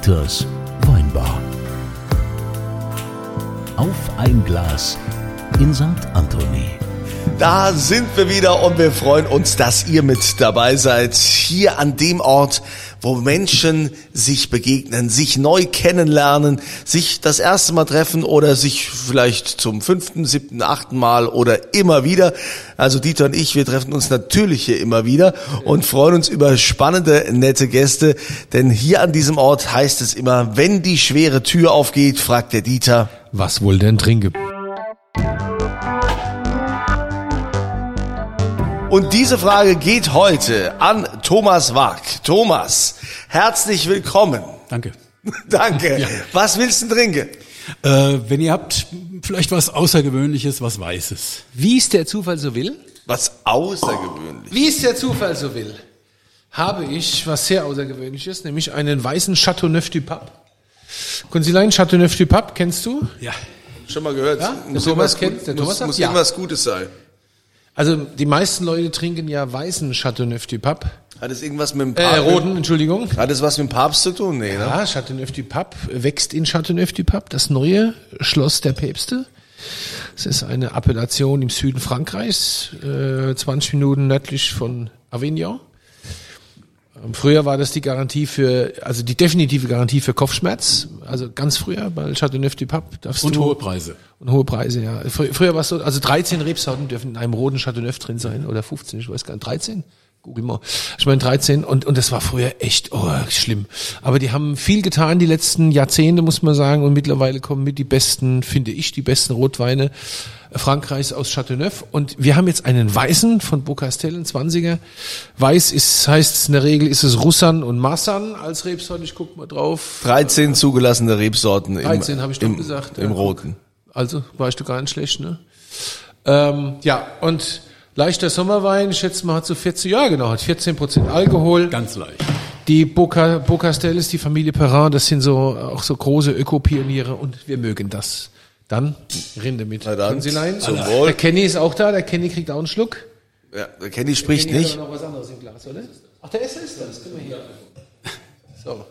Dieters Weinbar. Auf ein Glas in St. Anthony. Da sind wir wieder und wir freuen uns, dass ihr mit dabei seid. Hier an dem Ort, wo Menschen sich begegnen, sich neu kennenlernen, sich das erste Mal treffen oder sich vielleicht zum fünften, siebten, achten Mal oder immer wieder. Also Dieter und ich, wir treffen uns natürlich hier immer wieder und freuen uns über spannende, nette Gäste. Denn hier an diesem Ort heißt es immer, wenn die schwere Tür aufgeht, fragt der Dieter, Was wohl denn trinke? Und diese Frage geht heute an Thomas Wag. Thomas, herzlich willkommen. Danke. Danke. Ja. Was willst du trinken? Äh, wenn ihr habt, vielleicht was Außergewöhnliches, was Weißes. Wie es der Zufall so will? Was außergewöhnlich. Wie es der Zufall so will, habe ich was sehr Außergewöhnliches, nämlich einen weißen Chateauneuf du Pape. Konsilein Chateauneuf du Pape, kennst du? Ja. Schon mal gehört. Ja, muss der Thomas irgendwas kennt- der muss, Thomas sagt muss ja. irgendwas Gutes sein. Also die meisten Leute trinken ja weißen Chateauneuf du Pape. Hat es irgendwas mit dem Äh, Papst? roten, Entschuldigung. Hat es was mit dem Papst zu tun? Nee, ne? Ja, Chateauneuf du Pape wächst in Chateauneuf du Pape, das neue Schloss der Päpste. Es ist eine Appellation im Süden Frankreichs, äh, 20 Minuten nördlich von Avignon. Früher war das die Garantie für, also die definitive Garantie für Kopfschmerz. Also ganz früher bei Chateauneuf du Pape darfst Und du hohe Preise. und hohe Preise, ja. Frü- Früher war es so, also 13 Rebsorten dürfen in einem roten Chateauneuf drin sein oder 15, ich weiß gar nicht, 13? Google mal. Ich meine 13 und, und das war früher echt oh, schlimm. Aber die haben viel getan die letzten Jahrzehnte, muss man sagen, und mittlerweile kommen mit die besten, finde ich, die besten Rotweine Frankreichs aus Chateauneuf. Und wir haben jetzt einen Weißen von Beaucastel, ein 20er. Weiß ist, heißt in der Regel ist es Russan und Massan als Rebsorte. Ich guck mal drauf. 13 zugelassene Rebsorten im, 13 habe ich doch im, gesagt. im ja. Roten. Also weißt du gar nicht schlecht, ne? Ähm, ja, und leichter Sommerwein, ich schätze mal, hat so 14, ja genau, hat 14 Prozent Alkohol. Ganz leicht. Die Boca, Bocastel ist die Familie Perrin, das sind so auch so große Ökopioniere und wir mögen das. Dann Rinde mit. Na dann, Konsilein. zum Wohl. Der Kenny ist auch da, der Kenny kriegt auch einen Schluck. Ja, der Kenny spricht Kenny nicht. Hat noch was anderes im Glas, oder? Ach, der ist es, das können wir hier. So.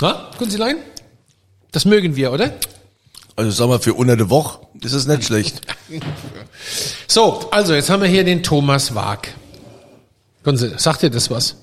Na, Kunzilein? Das mögen wir, oder? Also sag mal, für unter der Woche ist es nicht schlecht. So, also jetzt haben wir hier den Thomas Wag. Kunze, sagt dir das was?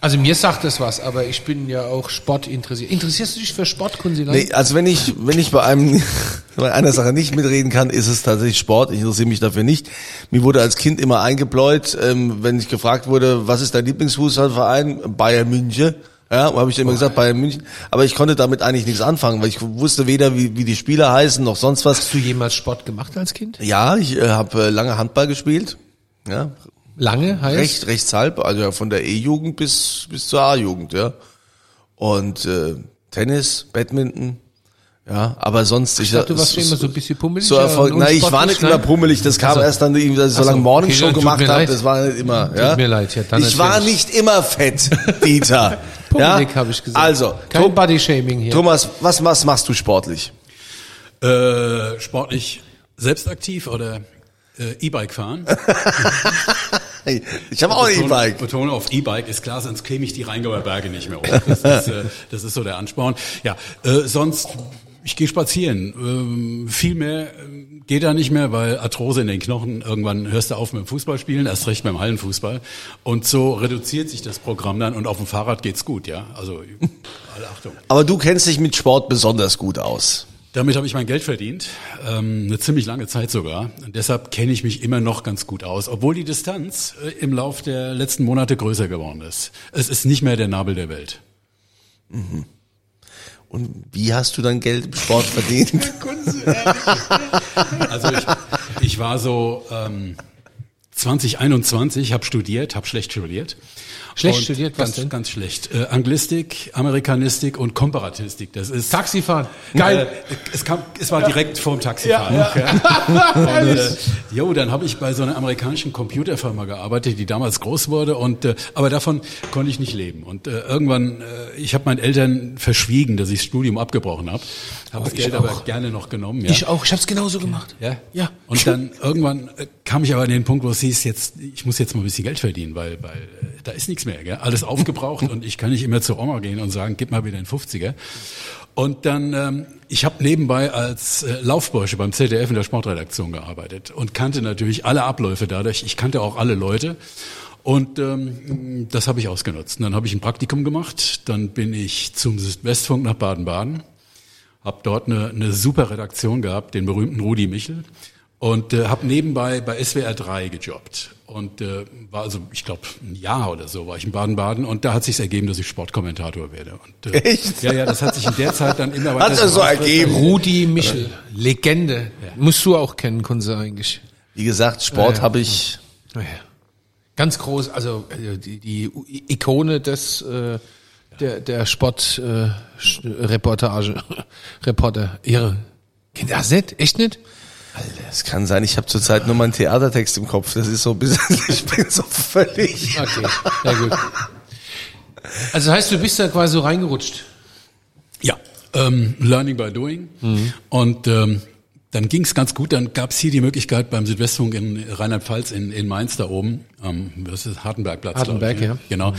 Also mir sagt das was, aber ich bin ja auch Sport interessiert. Interessierst du dich für Sport, Kunzilein? Nee, also wenn ich, wenn ich bei einem, bei einer Sache nicht mitreden kann, ist es tatsächlich Sport. Ich interessiere mich dafür nicht. Mir wurde als Kind immer eingebläut, ähm, wenn ich gefragt wurde, was ist dein Lieblingsfußballverein? Bayern München. Ja, habe ich immer gesagt, Bayern München. Aber ich konnte damit eigentlich nichts anfangen, weil ich wusste weder, wie, wie die Spieler heißen, noch sonst was. Hast du jemals Sport gemacht als Kind? Ja, ich äh, habe äh, lange Handball gespielt. Ja, Lange heißt? recht, rechts halb, also ja, von der E-Jugend bis, bis zur A-Jugend, ja. Und äh, Tennis, Badminton, ja, aber sonst ich, dachte, du warst schon immer so ein bisschen pummelig, So ja, Erfolg, nein, ich war nicht unsportlich, immer ne? pummelig, das kam Also- erst dann, dass ich so so, lange Morningshow okay, tut gemacht habe, das war nicht immer, ja. mir leid, ja, dann Ich war nicht immer fett, Dieter. Pummelig, ja? habe ich gesagt. Also, Kein Body-Shaming hier. Thomas, was, was machst du sportlich? Äh, sportlich selbst aktiv oder äh, E-Bike fahren? Ich habe auch ein E-Bike. Betonung auf E-Bike ist klar, sonst käme ich die Rheingauer Berge nicht mehr hoch. Das ist, äh, das ist so der Ansporn. Ja, äh, sonst, ich gehe spazieren. Ähm, viel mehr ähm, geht da nicht mehr, weil Arthrose in den Knochen, irgendwann hörst du auf mit dem Fußballspielen, erst recht beim Hallenfußball. Und so reduziert sich das Programm dann und auf dem Fahrrad geht's gut, ja. Also alle Achtung. Aber du kennst dich mit Sport besonders gut aus. Damit habe ich mein Geld verdient, ähm, eine ziemlich lange Zeit sogar. Und deshalb kenne ich mich immer noch ganz gut aus, obwohl die Distanz äh, im Lauf der letzten Monate größer geworden ist. Es ist nicht mehr der Nabel der Welt. Und wie hast du dann Geld im Sport verdient? Also ich, ich war so ähm, 2021, habe studiert, habe schlecht studiert. Schlecht Und studiert, was ganz, denn? Ganz schlecht. Äh, Anglistik, Amerikanistik und Komparatistik. Das ist Taxifahren. Geil. es, kam, es war direkt vorm Taxifahren. Ja, Und, äh, jo, dann habe ich bei so einer amerikanischen Computerfirma gearbeitet, die damals groß wurde. Und äh, aber davon konnte ich nicht leben. Und äh, irgendwann, äh, ich habe meinen Eltern verschwiegen, dass ich das Studium abgebrochen habe. Habe das Geld aber gerne noch genommen. Ja. Ich auch, ich habe es genauso gemacht. Ja? Ja. Und dann irgendwann äh, kam ich aber an den Punkt, wo es hieß, jetzt, ich muss jetzt mal ein bisschen Geld verdienen, weil, weil äh, da ist nichts mehr, gell? alles aufgebraucht und ich kann nicht immer zur Oma gehen und sagen, gib mal wieder einen 50er. Und dann, ähm, ich habe nebenbei als äh, Laufbursche beim ZDF in der Sportredaktion gearbeitet und kannte natürlich alle Abläufe dadurch. Ich kannte auch alle Leute. Und ähm, das habe ich ausgenutzt. Und dann habe ich ein Praktikum gemacht, dann bin ich zum Westfunk nach Baden-Baden, habe dort eine, eine super Redaktion gehabt, den berühmten Rudi Michel und äh, habe nebenbei bei SWR 3 gejobbt und äh, war also ich glaube ein Jahr oder so war ich in Baden-Baden und da hat sich ergeben, dass ich Sportkommentator werde. Und, äh, Echt? Ja, ja, das hat sich in der Zeit dann immer weiter. Hat es so ergeben? Rudi Michel, Legende, musst du auch kennen, Kunze eigentlich. Wie gesagt, Sport Ja, ja. habe ich. Ja. Ganz groß, also äh, die, die Ikone des äh, der der Sport äh, Reportage Reporter irre. Kennt ihr das nicht? Echt nicht? Es kann sein, ich habe zurzeit nur meinen Theatertext im Kopf. Das ist so ein bisschen, ich bin so völlig. Okay, sehr gut. Also heißt, du bist da quasi so reingerutscht. Ja, ähm, Learning by Doing. Und ähm, dann ging es ganz gut. Dann gab es hier die Möglichkeit beim Südwestfunk in Rheinland-Pfalz in, in Mainz da oben, ähm, das ist Hartenbergplatz. Hartenberg, ich, ne? ja. Genau.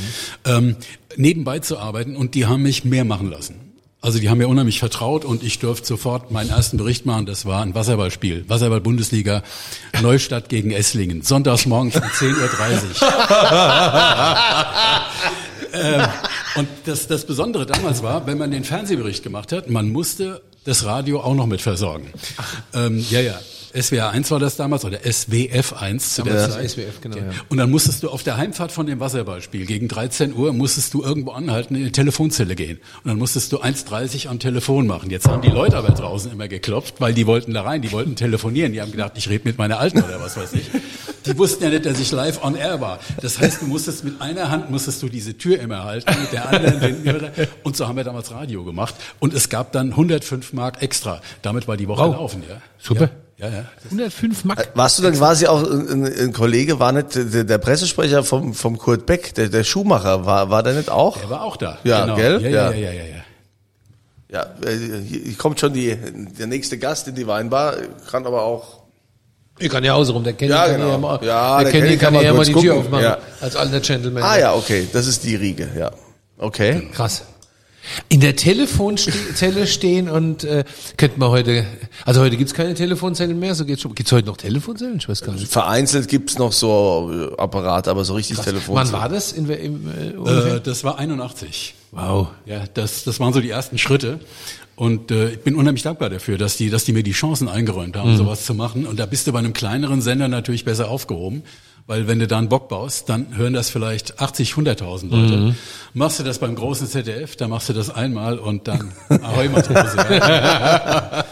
Ähm, nebenbei zu arbeiten und die haben mich mehr machen lassen. Also die haben mir unheimlich vertraut und ich durfte sofort meinen ersten Bericht machen. Das war ein Wasserballspiel. Wasserball-Bundesliga, Neustadt gegen Esslingen. Sonntags morgens um 10.30 Uhr. Ähm, und das, das Besondere damals war, wenn man den Fernsehbericht gemacht hat, man musste das Radio auch noch mit versorgen. Ähm, ja, ja. SWR 1 war das damals oder SWF 1 zu der Damals Zeit. SWF, genau, ja. Und dann musstest du auf der Heimfahrt von dem Wasserballspiel gegen 13 Uhr musstest du irgendwo anhalten, in die Telefonzelle gehen. Und dann musstest du 1,30 am Telefon machen. Jetzt haben die Leute aber draußen immer geklopft, weil die wollten da rein, die wollten telefonieren. Die haben gedacht, ich rede mit meiner Alten oder was weiß ich. Die wussten ja nicht, dass ich live on air war. Das heißt, du musstest mit einer Hand musstest du diese Tür immer halten, mit der anderen den Und so haben wir damals Radio gemacht. Und es gab dann 105 Mark extra. Damit war die Woche Wow. laufen, ja. Super. Ja, ja. 105 Mark. Warst du dann quasi auch ein, ein Kollege, war nicht der, der Pressesprecher vom, vom Kurt Beck, der, der Schuhmacher, war, war der nicht auch? Er war auch da. Ja, genau. gell? Ja, Ja. ja, ja, ja, ja. Ja, äh, hier kommt schon die, der nächste Gast in die Weinbar, kann aber auch. Ich kann ja außenrum, der kennt Ja, kann genau. ja mal, Ja, der der kennt Kenny kann, kann ja mal ja kurz die Tür gucken. aufmachen. Ja. Als alter Gentleman. Ah ja, okay, das ist die Riege, ja. Okay. Krass. In der Telefonzelle stehen und äh, könnte man heute, also heute gibt's keine Telefonzellen mehr, so geht's schon. Gibt's heute noch Telefonzellen? Ich weiß gar nicht. Vereinzelt gibt's noch so äh, Apparate, aber so richtig Telefon. Wann war das? In, im, äh? Äh, das war 81. wow. Ja, das, das waren so die ersten Schritte. Und äh, ich bin unheimlich dankbar dafür, dass die, dass die mir die Chancen eingeräumt haben, sowas zu machen. Und da bist du bei einem kleineren Sender natürlich besser aufgehoben. Weil wenn du da einen Bock baust, dann hören das vielleicht 80, 100.000 Leute. Machst du das beim großen ZDF, dann machst du das einmal und dann Ahoi Matrose.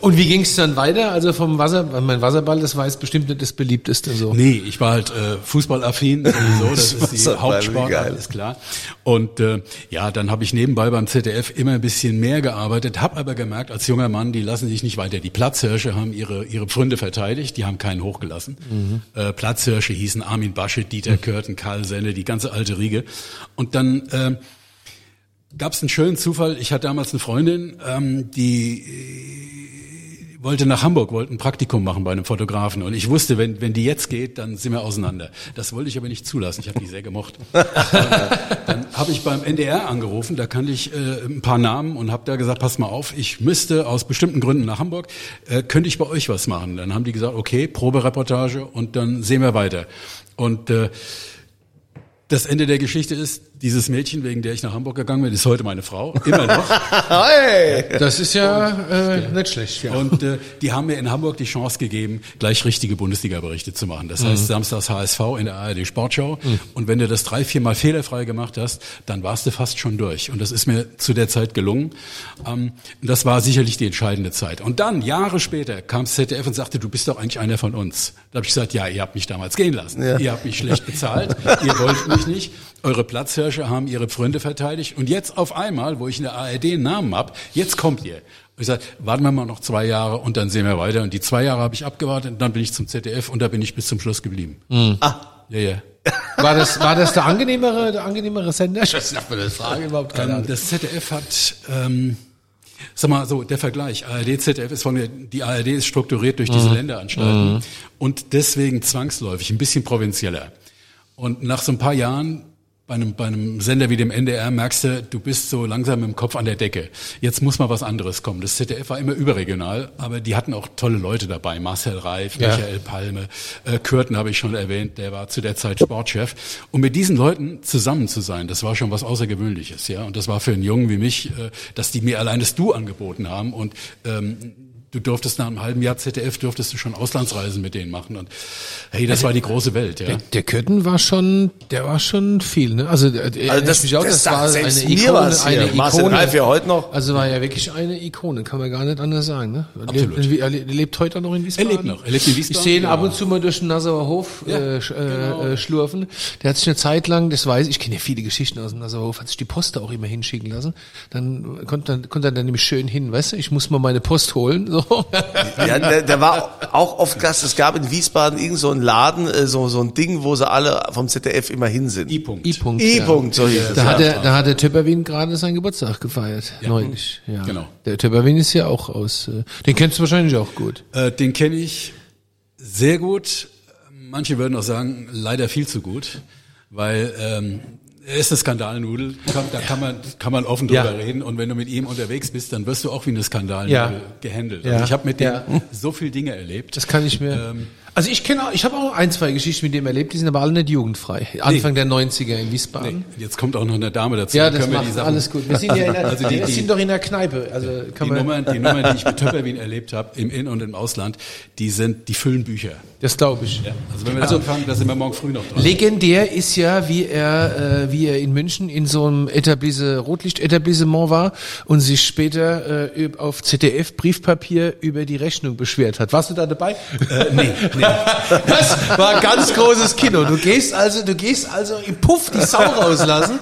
Und wie ging's dann weiter? Also vom Wasser, mein Wasserball, das war jetzt bestimmt nicht das beliebteste so. Nee, ich war halt äh, Fußballaffin sowieso, das ist die Hauptsportart, geil. ist klar. Und äh, ja, dann habe ich nebenbei beim ZDF immer ein bisschen mehr gearbeitet, habe aber gemerkt, als junger Mann, die lassen sich nicht weiter. Die Platzhirsche haben ihre ihre Pfründe verteidigt, die haben keinen hochgelassen. Äh, Platzhirsche hießen Armin Baschet, Dieter Körten, Karl Senne, die ganze alte Riege. Und dann äh, gab es einen schönen Zufall. Ich hatte damals eine Freundin, ähm, die äh, wollte nach Hamburg, wollte ein Praktikum machen bei einem Fotografen. Und ich wusste, wenn, wenn die jetzt geht, dann sind wir auseinander. Das wollte ich aber nicht zulassen. Ich habe die sehr gemocht. Dann habe ich beim NDR angerufen, da kannte ich äh, ein paar Namen und habe da gesagt, pass mal auf, ich müsste aus bestimmten Gründen nach Hamburg, äh, könnte ich bei euch was machen? Dann haben die gesagt, okay, Probereportage und dann sehen wir weiter. Und äh, das Ende der Geschichte ist, dieses Mädchen, wegen der ich nach Hamburg gegangen bin, ist heute meine Frau, immer noch. Hey! Das ist ja äh, nicht schlecht. Ja. Und äh, die haben mir in Hamburg die Chance gegeben, gleich richtige Bundesliga-Berichte zu machen. Das heißt, samstags HSV in der ARD Sportshow. Und wenn du das drei, viermal fehlerfrei gemacht hast, dann warst du fast schon durch. Und das ist mir zu der Zeit gelungen. Ähm, das war sicherlich die entscheidende Zeit. Und dann, Jahre später, kam ZDF und sagte, du bist doch eigentlich einer von uns. Da habe ich gesagt, ja, ihr habt mich damals gehen lassen. Ja. Ihr habt mich schlecht bezahlt. ihr wollt mich nicht. Eure Platzhirsche haben ihre Pfründe verteidigt. Und jetzt auf einmal, wo ich in der ARD einen Namen hab, jetzt kommt ihr. Und ich sage, warten wir mal noch zwei Jahre und dann sehen wir weiter. Und die zwei Jahre habe ich abgewartet und dann bin ich zum ZDF und da bin ich bis zum Schluss geblieben. Ah. Ja, ja. War das, war das der angenehmere, der angenehmere Sender? Ich weiß nicht, ob man das fragen überhaupt keine Ähm, das ZDF hat ähm, Sag mal so, der Vergleich, ARD, ZDF ist von der, die ARD ist strukturiert durch diese Länderanstalten und deswegen zwangsläufig ein bisschen provinzieller. Und nach so ein paar Jahren bei einem, bei einem Sender wie dem NDR merkst du, du bist so langsam im Kopf an der Decke. Jetzt muss mal was anderes kommen. Das ZDF war immer überregional, aber die hatten auch tolle Leute dabei. Marcel Reif, Ja. Michael Palme, äh, Kürten habe ich schon erwähnt, der war zu der Zeit Sportchef. Und mit diesen Leuten zusammen zu sein, das war schon was Außergewöhnliches, ja. Und das war für einen Jungen wie mich, äh, dass die mir allein das Du angeboten haben und ähm, Du durftest nach einem halben Jahr ZDF, durftest du schon Auslandsreisen mit denen machen und hey, das war die große Welt, ja. Der, der Kürten war schon, der war schon viel, ne? Also, erinnere Also das- ich mich auch, das das, war selbst eine mir Ikone, was hier. eine Marcel Ikone. Reif ja heute noch. Also war ja wirklich eine Ikone, kann man gar nicht anders sagen, ne? Er Absolut. Lebt, er lebt heute noch in Wiesbaden. Er lebt noch. Er lebt in Wiesbaden, Ich sehe ihn ab genau. und zu mal durch den Nassauer Hof Ja, äh, äh, genau. äh, schlurfen. Der hat sich eine Zeit lang, das weiß ich, ich kenne ja viele Geschichten aus dem Nassauer Hof, hat sich die Post da auch immer hinschicken lassen. Dann konnte, dann konnte er dann nämlich schön hin, weißt du, ich muss mal meine Post holen. So. Ja, der, der war auch oft Gast. Es gab in Wiesbaden irgend so einen Laden, äh, so, so ein Ding, wo sie alle vom ZDF immer hin sind. I-Punkt. I-Punkt. I-Punkt, so hieß es. Da ja. hat der, da hat der Töpperwien gerade seinen Geburtstag gefeiert, neulich. Ja. Genau. Der Töpperwien ist ja auch aus, äh, den kennst du wahrscheinlich auch gut. Äh, den kenne ich sehr gut. Manche würden auch sagen, leider viel zu gut, weil ähm, ist eine Skandalnudel. Da kann man kann man offen drüber Ja. reden. Und wenn du mit ihm unterwegs bist, dann wirst du auch wie eine Skandalnudel Ja. gehandelt. Ja. Also ich habe mit dem so viel Dinge erlebt. Das kann ich mir. Ähm, also ich kenne auch, ich habe auch ein, zwei Geschichten mit dem erlebt, die sind aber alle nicht jugendfrei. Anfang der 90er in Wiesbaden. nee, jetzt kommt auch noch eine Dame dazu. Ja, das macht alles gut. Wir sind ja in der, Also die- die- sind doch in der Kneipe. Also kann Die man, Nummern, die Nummern, die ich mit Töpperwien erlebt habe, im In- und im Ausland, die sind, die füllen Bücher. das glaube ich. Also wenn wir da anfangen, da sind wir morgen früh noch dran. Legendär ist ja, wie er, äh, wie er in München in so einem Etablisse, Rotlicht-Etablissement war und sich später äh, auf ZDF-Briefpapier über die Rechnung beschwert hat. Warst du da dabei? Äh, nee, nee. Das war ganz großes Kino. Du gehst also, du gehst also im Puff die Sau rauslassen,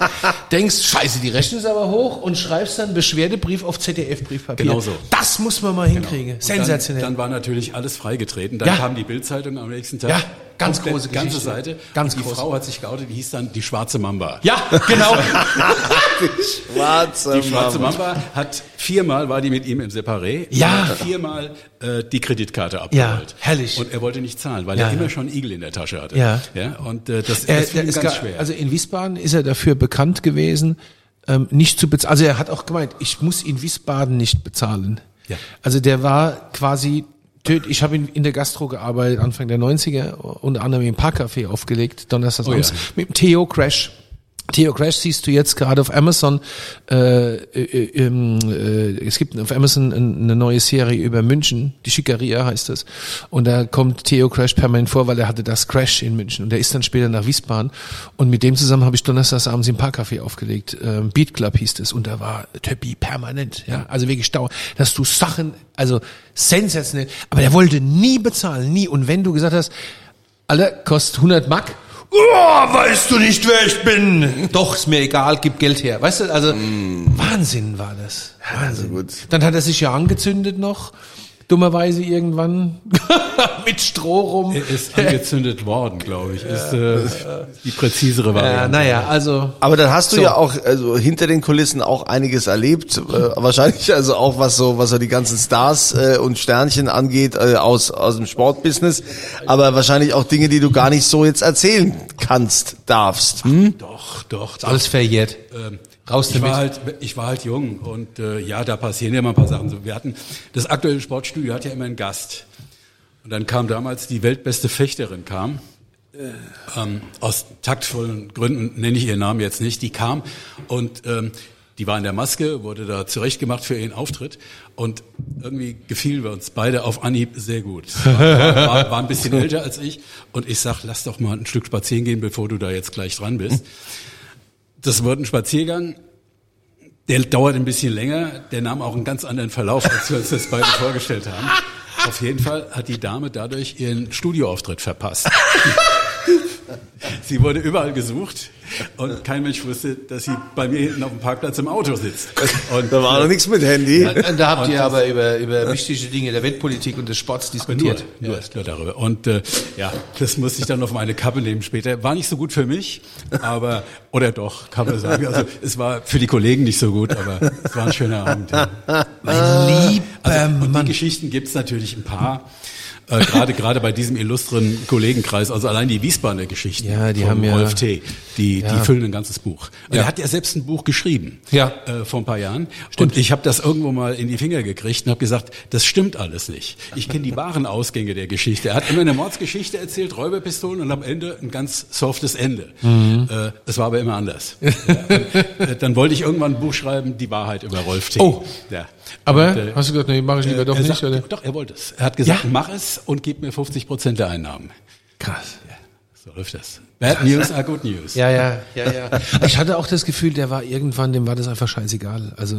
denkst, scheiße, die Rechnung ist aber hoch und schreibst dann Beschwerdebrief auf ZDF-Briefpapier. Genau so. Das muss man mal hinkriegen. Und Sensationell. Dann, dann war natürlich alles freigetreten. Dann Ja. kam die Bildzeitung am nächsten Tag. Ja, ganz große ganze Geschichte. Seite. Ganz die groß. Frau hat sich geoutet, die hieß dann die schwarze Mamba. ja, genau. Schwarze Die schwarze Mama. Mamba hat viermal war die mit ihm im Separé. Ja. Hat viermal äh, die Kreditkarte abgeholt. herrlich. Und er wollte nicht zahlen, weil Ja, er ja. immer schon einen Igel in der Tasche hatte. Ja. ja und äh, das, Er, das fiel ihm ist ganz gar, schwer. also in Wiesbaden ist er dafür bekannt gewesen, ähm, nicht zu bezahlen. Also er hat auch gemeint, ich muss in Wiesbaden nicht bezahlen. Ja. Also der war quasi ich habe in, in der Gastro gearbeitet, Anfang der 90er, unter anderem im Parkcafé aufgelegt, Donnerstags Oh ja. mit dem Theo Crash. Theo Crash siehst du jetzt gerade auf Amazon. Äh, äh, ähm, äh, es gibt auf Amazon ein- eine neue Serie über München, die Schickeria heißt das. Und da kommt Theo Crash permanent vor, weil er hatte das Crash in München. Und der ist dann später nach Wiesbaden. Und mit dem zusammen habe ich donnerstags abends im Parkcafé aufgelegt. Ähm, Beat Club hieß es. Und da war Töppi permanent. Ja, also wirklich dauer, dass du Sachen, also sensationell. Aber der wollte nie bezahlen, nie. Und wenn du gesagt hast, alle kostet 100 Mark. Oh, weißt du nicht, wer ich bin? Doch, ist mir egal, gib Geld her. Weißt du, also Wahnsinn war das. Wahnsinn. gut. Dann hat er sich ja angezündet noch, dummerweise irgendwann mit Stroh rum. er ist angezündet worden, glaube ich. Ist äh, die präzisere Ja, Variante. naja, also Aber dann hast du So. ja auch also hinter den Kulissen auch einiges erlebt, äh, wahrscheinlich also auch was so was so die ganzen Stars äh, und Sternchen angeht äh, aus aus dem Sportbusiness, aber wahrscheinlich auch Dinge, die du gar nicht so jetzt erzählen kannst, darfst. Hm? Doch, doch. doch. alles verjährt. Ähm, Raus ich damit. war halt, ich war halt jung und äh, ja, da passieren ja mal ein paar Sachen. So, wir hatten das aktuelle Sportstudio hat ja immer einen Gast und dann kam damals die weltbeste Fechterin kam. Ähm, aus taktvollen Gründen nenne ich ihren Namen jetzt nicht. Die kam und ähm, die war in der Maske, wurde da zurechtgemacht für ihren Auftritt und irgendwie gefiel wir uns beide auf Anhieb sehr gut. War, war, war ein bisschen älter als ich und ich sag, lass doch mal ein Stück spazieren gehen, bevor du da jetzt gleich dran bist. Das wird ein Spaziergang. Der dauert ein bisschen länger. Der nahm auch einen ganz anderen Verlauf, als wir uns das beide vorgestellt haben. Auf jeden Fall hat die Dame dadurch ihren Studioauftritt verpasst. Sie wurde überall gesucht und kein Mensch wusste, dass sie bei mir hinten auf dem Parkplatz im Auto sitzt. Und Da war noch nichts mit Handy. Da habt ihr aber über, über wichtige Dinge der Weltpolitik und des Sports diskutiert. Nur, nur, nur darüber. Und äh, ja, das musste ich dann auf meine Kappe nehmen später. War nicht so gut für mich, aber oder doch, kann man sagen. Also es war für die Kollegen nicht so gut, aber es war ein schöner Abend. Ja. Mein lieber Also, und Mann. die Geschichten gibt's natürlich ein paar. Äh, gerade gerade bei diesem illustren Kollegenkreis, also allein die Wiesbadener Geschichten Ja, die von haben ja- Rolf T., die, Ja. die füllen ein ganzes Buch. Ja. er hat ja selbst ein Buch geschrieben Ja. äh, vor ein paar Jahren. Und ich habe das irgendwo mal in die Finger gekriegt und habe gesagt, das stimmt alles nicht. Ich kenne die wahren Ausgänge der Geschichte. Er hat immer eine Mordsgeschichte erzählt, Räuberpistolen und am Ende ein ganz softes Ende. Mhm. Äh, es war aber immer anders. ja, und, äh, dann wollte ich irgendwann ein Buch schreiben, die Wahrheit über Rolf T. Oh. Ja. Aber Und, äh, hast du gesagt, nee, mache ich lieber doch er nicht, sagt, oder? Doch, er wollte es. Er hat gesagt, Ja? mach es und gib mir 50 Prozent der Einnahmen. Krass. So läuft das. Bad News are good news. Ja, ja, ja, ja. Ich hatte auch das Gefühl, der war irgendwann, dem war das einfach scheißegal. Also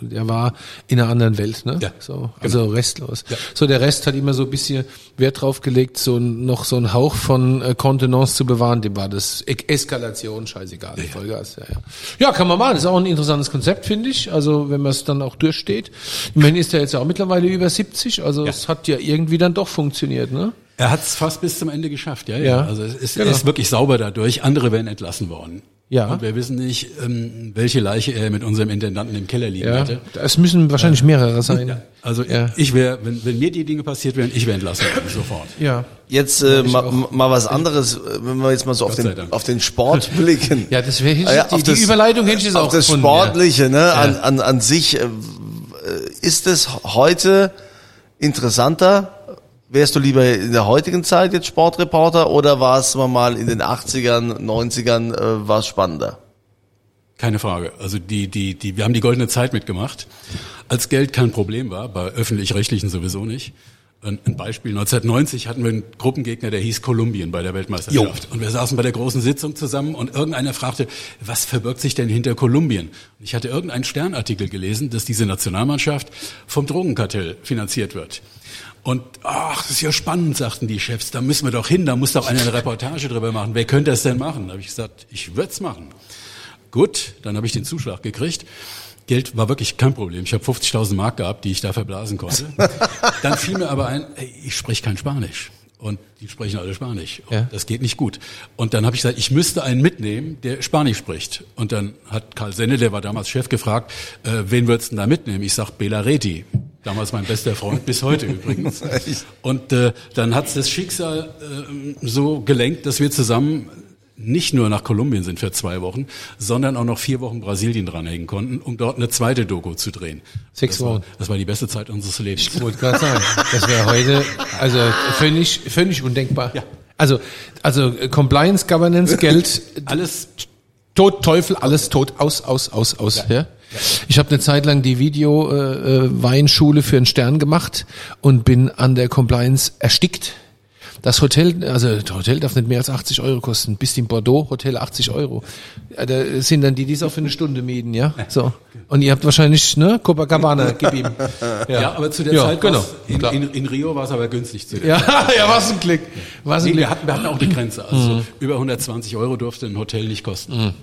der war in einer anderen Welt, ne? Ja, So, also restlos. So der Rest hat immer so ein bisschen Wert drauf gelegt, so noch so einen Hauch von äh, Kontenance zu bewahren. Dem war das e Eskalation scheißegal, Vollgas. Ja, ja. ja, kann man machen. Das ist auch ein interessantes Konzept, finde ich. Also wenn man es dann auch durchsteht. Immerhin ist er jetzt ja auch mittlerweile über 70. Also es hat ja irgendwie dann doch funktioniert, ne? Er hat es fast bis zum Ende geschafft, ja, ja. Ja. Also es ist, Genau. er ist wirklich sauber dadurch. Andere werden entlassen worden. Ja. Und wir wissen nicht, ähm, welche Leiche er mit unserem Intendanten im Keller liegen Ja. hatte. Es müssen wahrscheinlich mehrere sein. Also Ja. ich wäre, wenn, wenn mir die Dinge passiert wären, ich wäre entlassen worden, sofort. Ja. Jetzt äh, ich ma, auch. mal was anderes, äh, wenn wir jetzt mal so auf Gott den, auf den Sport blicken. Ja, das wäre ja, die, auf die Überleitung hätte ich jetzt auf auch das gefunden, Sportliche, ne, an, an, an sich, äh, ist es heute interessanter? Wärst du lieber in der heutigen Zeit jetzt Sportreporter oder war es mal in den 80ern, 90ern, äh, war es spannender? Keine Frage. Also die, die, die, wir haben die goldene Zeit mitgemacht. Als Geld kein Problem war, bei öffentlich-rechtlichen sowieso nicht. Ein, ein Beispiel, 1990 hatten wir einen Gruppengegner, der hieß Kolumbien bei der Weltmeisterschaft. Und wir saßen bei der großen Sitzung zusammen und irgendeiner fragte, was verbirgt sich denn hinter Kolumbien? Und ich hatte irgendeinen Sternartikel gelesen, dass diese Nationalmannschaft vom Drogenkartell finanziert wird. Und ach, das ist ja spannend, sagten die Chefs, da müssen wir doch hin, da muss doch einer eine Reportage drüber machen. Wer könnte das denn machen? Da habe ich gesagt, ich würde es machen. Gut, dann habe ich den Zuschlag gekriegt. Geld war wirklich kein Problem. Ich habe 50.000 Mark gehabt, die ich da verblasen konnte. Dann fiel mir aber ein, ey, ich spreche kein Spanisch. Und die sprechen alle Spanisch. Ja. Das geht nicht gut. Und dann habe ich gesagt, ich müsste einen mitnehmen, der Spanisch spricht. Und dann hat Karl Senne, der war damals Chef, gefragt, äh, wen würdest du denn da mitnehmen? Ich sag Bela Reti. Damals mein bester Freund, bis heute übrigens. Und äh, dann hat das Schicksal äh, so gelenkt, dass wir zusammen nicht nur nach Kolumbien sind für zwei Wochen, sondern auch noch vier Wochen Brasilien dranhängen konnten, um dort eine zweite Doku zu drehen. Sechs das war, Wochen. das war die beste Zeit unseres Lebens. Ich wollte gerade sagen, das wäre heute also völlig, völlig undenkbar. Ja. Also, also Compliance, Governance, Geld, Alles Tod, Teufel, alles tot, aus, aus, aus, aus. Ja. Ich habe eine Zeit lang die Video äh, äh, Weinschule für einen Stern gemacht und bin an der Compliance erstickt. Das Hotel, also das Hotel darf nicht mehr als 80 Euro kosten. Bis in Bordeaux, Hotel 80 Euro. Ja, da sind dann die, die es auch für eine Stunde mieten, ja. So. Und ihr habt wahrscheinlich, ne, Copacabana, gib ihm. Ja, aber zu der Ja, Zeit genau. in, in, in Rio war es aber günstig zu der Ja, ja, was ein Klick. Was ein Nee, Klick. wir hatten, wir hatten auch die Grenze. Also Mhm. über 120 Euro durfte ein Hotel nicht kosten.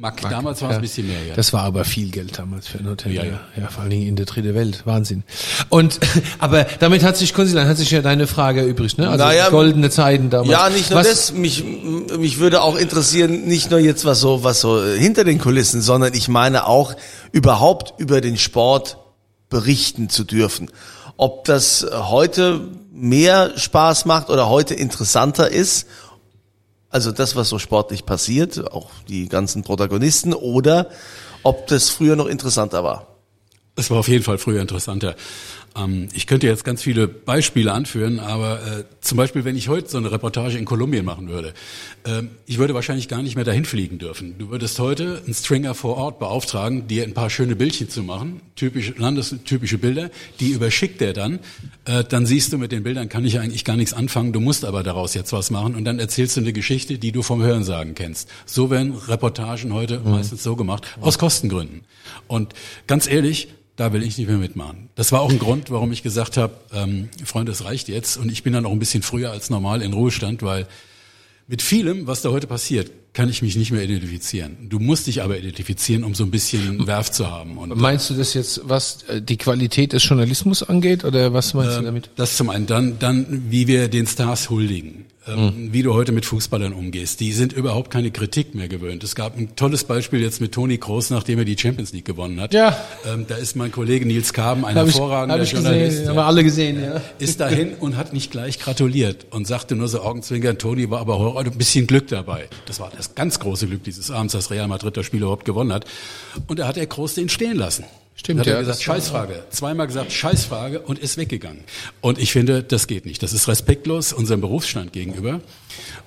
Mack. Mack, damals war es ein bisschen mehr, ja. Das war aber viel Geld damals für ein Hotel. Ja, Ja, ja. ja. vor allen Dingen in der dritte Welt. Wahnsinn. Und, aber damit hat sich, Konsulan, hat sich ja deine Frage übrig, ne? Also Naja, goldene Zeiten damals. Ja, nicht nur Was, das. Mich, mich würde auch interessieren, nicht nur jetzt was so, was so hinter den Kulissen, sondern ich meine auch überhaupt über den Sport berichten zu dürfen. Ob das heute mehr Spaß macht oder heute interessanter ist, also das, was so sportlich passiert, auch die ganzen Protagonisten, oder ob das früher noch interessanter war. Es war auf jeden Fall früher interessanter. Ähm, ich könnte jetzt ganz viele Beispiele anführen, aber äh, zum Beispiel, wenn ich heute so eine Reportage in Kolumbien machen würde, ähm, ich würde wahrscheinlich gar nicht mehr dahin fliegen dürfen. Du würdest heute einen Stringer vor Ort beauftragen, dir ein paar schöne Bildchen zu machen, typische, landestypische Bilder, die überschickt er dann. Äh, dann siehst du, mit den Bildern kann ich eigentlich gar nichts anfangen, du musst aber daraus jetzt was machen und dann erzählst du eine Geschichte, die du vom Hörensagen kennst. So werden Reportagen heute meistens so gemacht, aus Kostengründen. Und ganz ehrlich, da will ich nicht mehr mitmachen. Das war auch ein Grund, warum ich gesagt habe, ähm, Freunde, es reicht jetzt. Und ich bin dann auch ein bisschen früher als normal in Ruhestand, weil Mit vielem, was da heute passiert, kann ich mich nicht mehr identifizieren. Du musst dich aber identifizieren, um so ein bisschen Werf zu haben. Und Meinst du das jetzt, was äh, die Qualität des Journalismus angeht, oder was meinst du damit? Das zum einen. Dann, dann, wie wir den Stars huldigen. Ähm, Wie du heute mit Fußballern umgehst. Die sind überhaupt keine Kritik mehr gewöhnt. Es gab ein tolles Beispiel jetzt mit Toni Kroos, nachdem er die Champions League gewonnen hat. Ja. Ähm, da ist mein Kollege Nils Kaben, ein Hab ich- hervorragender hab ich Journalist. gesehen, ja. haben wir alle gesehen, ja. Ist dahin und hat nicht gleich gratuliert und sagte nur so augenzwinkern, Toni war aber heute ein bisschen Glück dabei. Das war das ganz große Glück dieses Abends, dass Real Madrid das Spiel überhaupt gewonnen hat. Und da hat er Kroos den stehen lassen. Stimmt, hat ja, gesagt, Scheißfrage. Zweimal gesagt, Scheißfrage und ist weggegangen. Und ich finde, das geht nicht. Das ist respektlos unserem Berufsstand gegenüber.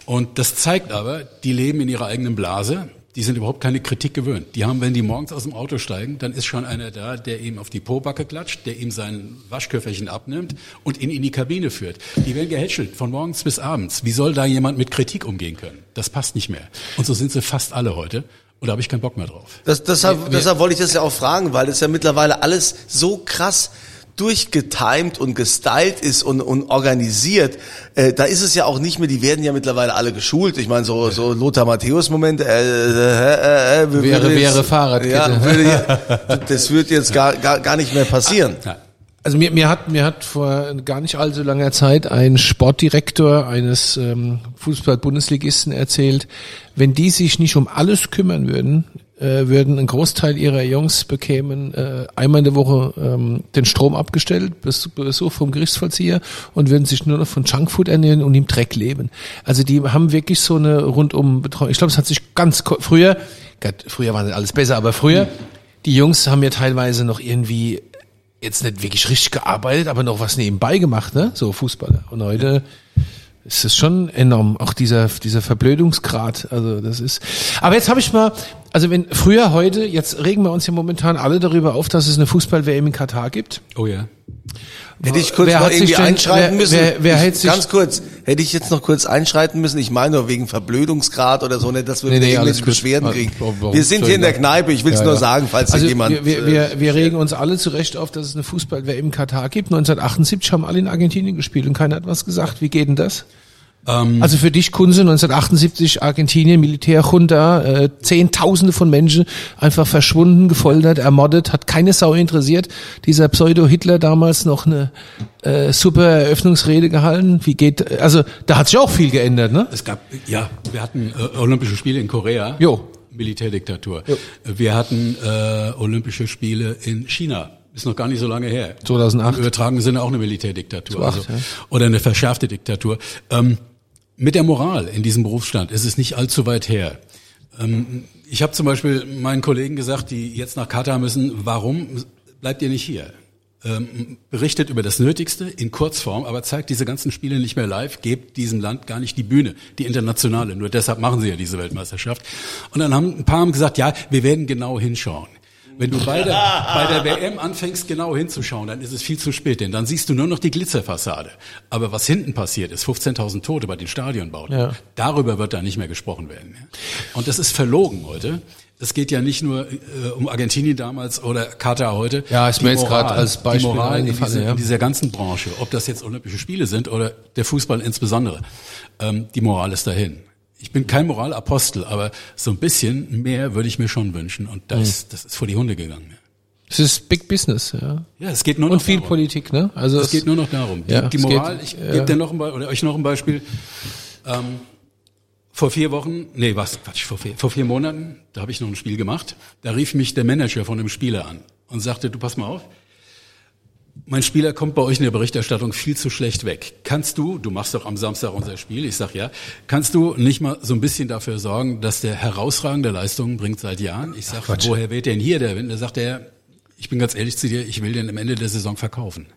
Und das zeigt aber, die leben in ihrer eigenen Blase. Die sind überhaupt keine Kritik gewöhnt. Die haben, wenn die morgens aus dem Auto steigen, dann ist schon einer da, der ihm auf die Pobacke klatscht, der ihm sein Waschköfferchen abnimmt und ihn in die Kabine führt. Die werden gehätschelt von morgens bis abends. Wie soll da jemand mit Kritik umgehen können? Das passt nicht mehr. Und so sind sie fast alle heute. Und da habe ich keinen Bock mehr drauf. Das, deshalb, deshalb wollte ich das ja auch fragen, weil das ja mittlerweile alles so krass durchgetimed und gestylt ist und, und organisiert. Äh, da ist es ja auch nicht mehr, die werden ja mittlerweile alle geschult. Ich meine, so, so Lothar Matthäus-Momente, äh, äh, äh, äh, Wäre- jetzt- wäre Fahrradkette. Ja, würde, das wird jetzt gar, gar, gar nicht mehr passieren. Ja. Also mir, mir hat mir hat vor gar nicht allzu langer Zeit ein Sportdirektor eines ähm, Fußball-Bundesligisten erzählt, wenn die sich nicht um alles kümmern würden, äh, würden ein Großteil ihrer Jungs bekämen äh, einmal in der Woche ähm, den Strom abgestellt, Bes- Besuch vom Gerichtsvollzieher und würden sich nur noch von Junkfood ernähren und im Dreck leben. Also die haben wirklich so eine rundum Betreuung. Ich glaube, es hat sich ganz früher, Gott, früher war nicht alles besser, aber früher die Jungs haben ja teilweise noch irgendwie jetzt nicht wirklich richtig gearbeitet, aber noch was nebenbei gemacht, ne? So Fußballer. Und heute ist es schon enorm, auch dieser dieser Verblödungsgrad. Also das ist. Aber jetzt habe ich mal, also wenn früher, heute, jetzt regen wir uns ja momentan alle darüber auf, dass es eine Fußball-WM in Katar gibt. Oh ja. Hätte ich kurz Wer noch hat sich irgendwie denn- einschreiten wer- müssen? wer- wer ich, sich- ganz kurz, hätte ich jetzt noch kurz einschreiten müssen? Ich meine nur wegen Verblödungsgrad oder so, nicht, dass wir Nee, wieder nee, irgendwelche alles gut. Beschwerden Ah, kriegen. Wir sind hier in der. Kneipe, ich will es Ja, nur ja. sagen, falls Also jemand... wir, wir, äh, wir, wir regen uns alle zu Recht auf, dass es eine Fußball-WM in Katar gibt. 1978 haben alle in Argentinien gespielt und keiner hat was gesagt. Wie geht denn das? Ähm, also für dich, Kunze, 1978 Argentinien, Militärjunta, äh, Zehntausende von Menschen einfach verschwunden, gefoltert, ermordet, hat keine Sau interessiert. Dieser Pseudo-Hitler damals noch eine äh, super Eröffnungsrede gehalten. Wie geht, also da hat sich auch viel geändert, ne? Es gab, ja, wir hatten äh, Olympische Spiele in Korea. Jo. Militärdiktatur. Wir hatten äh, Olympische Spiele in China. Ist noch gar nicht so lange her. 2008. Im übertragenen Sinne auch eine Militärdiktatur. Also, 2008, ja. Oder eine verschärfte Diktatur. Ähm, mit der Moral in diesem Berufsstand ist es nicht allzu weit her. Ähm, ich habe zum Beispiel meinen Kollegen gesagt, die jetzt nach Katar müssen, warum bleibt ihr nicht hier? Ähm, berichtet über das Nötigste in Kurzform, aber zeigt diese ganzen Spiele nicht mehr live, gebt diesem Land gar nicht die Bühne, die internationale. Nur deshalb machen sie ja diese Weltmeisterschaft. Und dann haben ein paar haben gesagt, ja, wir werden genau hinschauen. Wenn du bei der, bei der WM anfängst, genau hinzuschauen, dann ist es viel zu spät, denn dann siehst du nur noch die Glitzerfassade. Aber was hinten passiert ist, 15.000 Tote bei den Stadionbauten, Ja. darüber wird da nicht mehr gesprochen werden. Und das ist verlogen heute. Es geht ja nicht nur äh, um Argentinien damals oder Katar heute. Ja, ist Die mir jetzt gerade als Beispiel die Moral in, diese, ja. in dieser ganzen Branche, ob das jetzt Olympische Spiele sind oder der Fußball insbesondere, ähm, die Moral ist dahin. Ich bin kein Moralapostel, aber so ein bisschen mehr würde ich mir schon wünschen. Und das, ist, das ist vor die Hunde gegangen. Es ist Big Business, ja. Ja, es geht nur noch Und viel darum. Politik, ne? Also Es geht nur noch darum. Die, Ja, die es Moral, geht, ich ja. gebe dir noch ein Be oder euch noch ein Beispiel. Ähm, vor vier Wochen, nee, was, Quatsch, vor vier, vor vier Monaten, da habe ich noch ein Spiel gemacht. Da rief mich der Manager von dem Spieler an und sagte, du pass mal auf, mein Spieler kommt bei euch in der Berichterstattung viel zu schlecht weg. Kannst du, du machst doch am Samstag unser Spiel, ich sag ja, kannst du nicht mal so ein bisschen dafür sorgen, dass der herausragende Leistungen bringt seit Jahren? Ich sag, woher weht denn hier der Wind? Da sagt er, ich bin ganz ehrlich zu dir, ich will den am Ende der Saison verkaufen.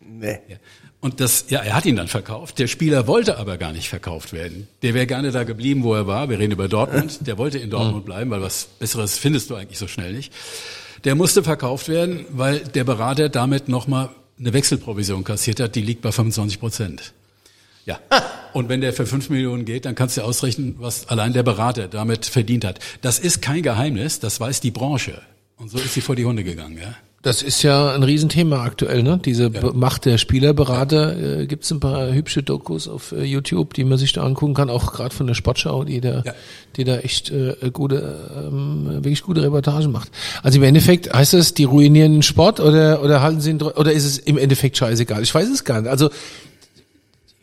nee. Ja. Und das, ja, er hat ihn dann verkauft. Der Spieler wollte aber gar nicht verkauft werden. Der wäre gerne da geblieben, wo er war. Wir reden über Dortmund. Der wollte in Dortmund bleiben, weil was Besseres findest du eigentlich so schnell nicht. Der musste verkauft werden, weil der Berater damit nochmal eine Wechselprovision kassiert hat, die liegt bei 25 Prozent. Ja. Und wenn der für 5 Millionen geht, dann kannst du ausrechnen, was allein der Berater damit verdient hat. Das ist kein Geheimnis, das weiß die Branche. Und so ist sie vor die Hunde gegangen, ja. Das ist ja ein Riesenthema aktuell, ne? Diese ja. Macht der Spielerberater. Äh, Gibt es ein paar hübsche Dokus auf äh, YouTube, die man sich da angucken kann, auch gerade von der Sportschau, die da, ja. die da echt äh, gute, ähm, wirklich gute Reportagen macht. Also im Endeffekt heißt das, die ruinieren den Sport oder oder halten sie ihn, oder ist es im Endeffekt scheißegal? Ich weiß es gar nicht. Also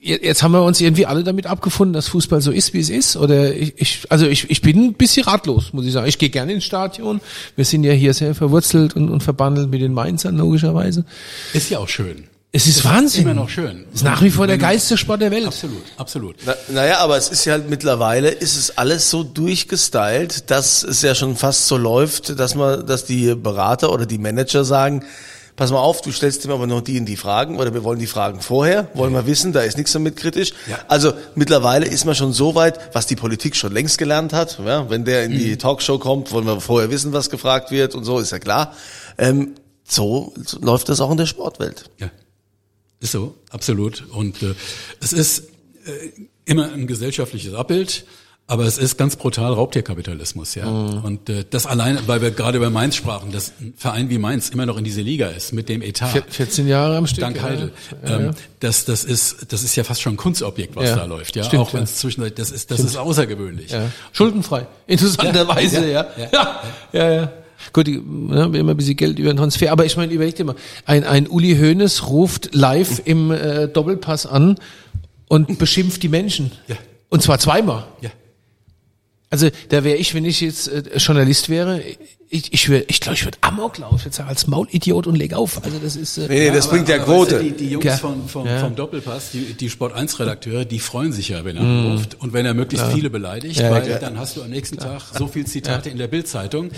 jetzt haben wir uns irgendwie alle damit abgefunden, dass Fußball so ist, wie es ist. Oder ich, ich also ich, ich bin ein bisschen ratlos, muss ich sagen. Ich gehe gerne ins Stadion. Wir sind ja hier sehr verwurzelt und, und verbandelt mit den Mainzern, logischerweise. Ist ja auch schön. Es ist das Wahnsinn. Ist immer noch schön. Es ist nach wie vor der geilste Sport der Welt. Absolut, absolut. Na, naja, aber es ist ja halt mittlerweile, ist es alles so durchgestylt, dass es ja schon fast so läuft, dass man, dass die Berater oder die Manager sagen, pass mal auf, du stellst ihm aber noch die in die Fragen oder wir wollen die Fragen vorher, wollen wir wissen, da ist nichts damit kritisch. Ja. Also mittlerweile ist man schon so weit, was die Politik schon längst gelernt hat. Ja, wenn der in die mhm. Talkshow kommt, wollen wir vorher wissen, was gefragt wird und so, ist ja klar. Ähm, so, so läuft das auch in der Sportwelt. Ja, ist so, absolut. Und äh, es ist äh, immer ein gesellschaftliches Abbild. Aber es ist ganz brutal Raubtierkapitalismus, ja. Mhm. Und äh, das alleine, weil wir gerade über Mainz sprachen, dass ein Verein wie Mainz immer noch in diese Liga ist mit dem Etat. 14 Jahre am Stück. Dank Heidel. Ja. Ähm, das, das ist, das ist ja fast schon ein Kunstobjekt, was ja. da läuft, ja. Stimmt, Auch wenn es zwischendurch, das ist, das Stimmt. ist außergewöhnlich. Ja. Schuldenfrei. Interessanterweise, ja. Ja. ja. ja. ja. Gut, die, ja, immer ein bisschen Geld über den Transfer. Aber ich meine, überleg dir mal, ein, ein Uli Hoeneß ruft live im äh, Doppelpass an und beschimpft die Menschen. Ja. Und zwar zweimal. Ja. Also da wäre ich, wenn ich jetzt äh, Journalist wäre, ich ich, wär, ich glaube, ich würde Amok laufen, jetzt als Maulidiot und leg auf. Also das ist äh, nee, nee, das ja, bringt ja Quote. die, die Jungs ja. von, von, ja. vom Doppelpass, die, die Sport 1 Redakteure, die freuen sich ja, wenn er mm. ruft und wenn er möglichst viele beleidigt, weil dann hast du am nächsten Tag so viel Zitate in der Bildzeitung,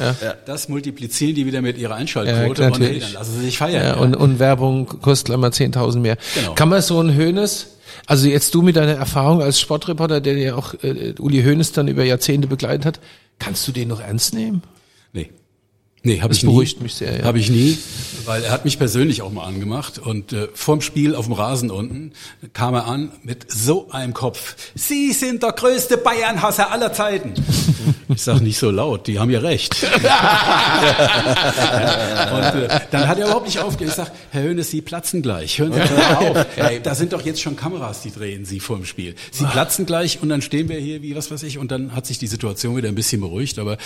das multiplizieren die wieder mit ihrer Einschaltquote und hey, dann lassen sie sich feiern. Ja, Und, und Werbung kostet immer 10.000 mehr. Genau. Kann man so ein Hönes also jetzt du mit deiner Erfahrung als Sportreporter, der ja auch äh, Uli Hoeneß dann über Jahrzehnte begleitet hat, kannst du den noch ernst nehmen? Nee. Nee, habe ich nie. beruhigt mich sehr. Ja. Habe ich nie, weil er hat mich persönlich auch mal angemacht und äh, vorm Spiel auf dem Rasen unten kam er an mit so einem Kopf. Sie sind der größte Bayern-Hasser aller Zeiten. Ich sag nicht so laut, die haben ja recht. und äh, dann hat er überhaupt nicht aufgehört. Ich sag, Herr Hönes, Sie platzen gleich. Hören Sie mal auf. Hey, da sind doch jetzt schon Kameras, die drehen Sie vor dem Spiel. Sie platzen gleich und dann stehen wir hier wie was weiß ich und dann hat sich die Situation wieder ein bisschen beruhigt. Aber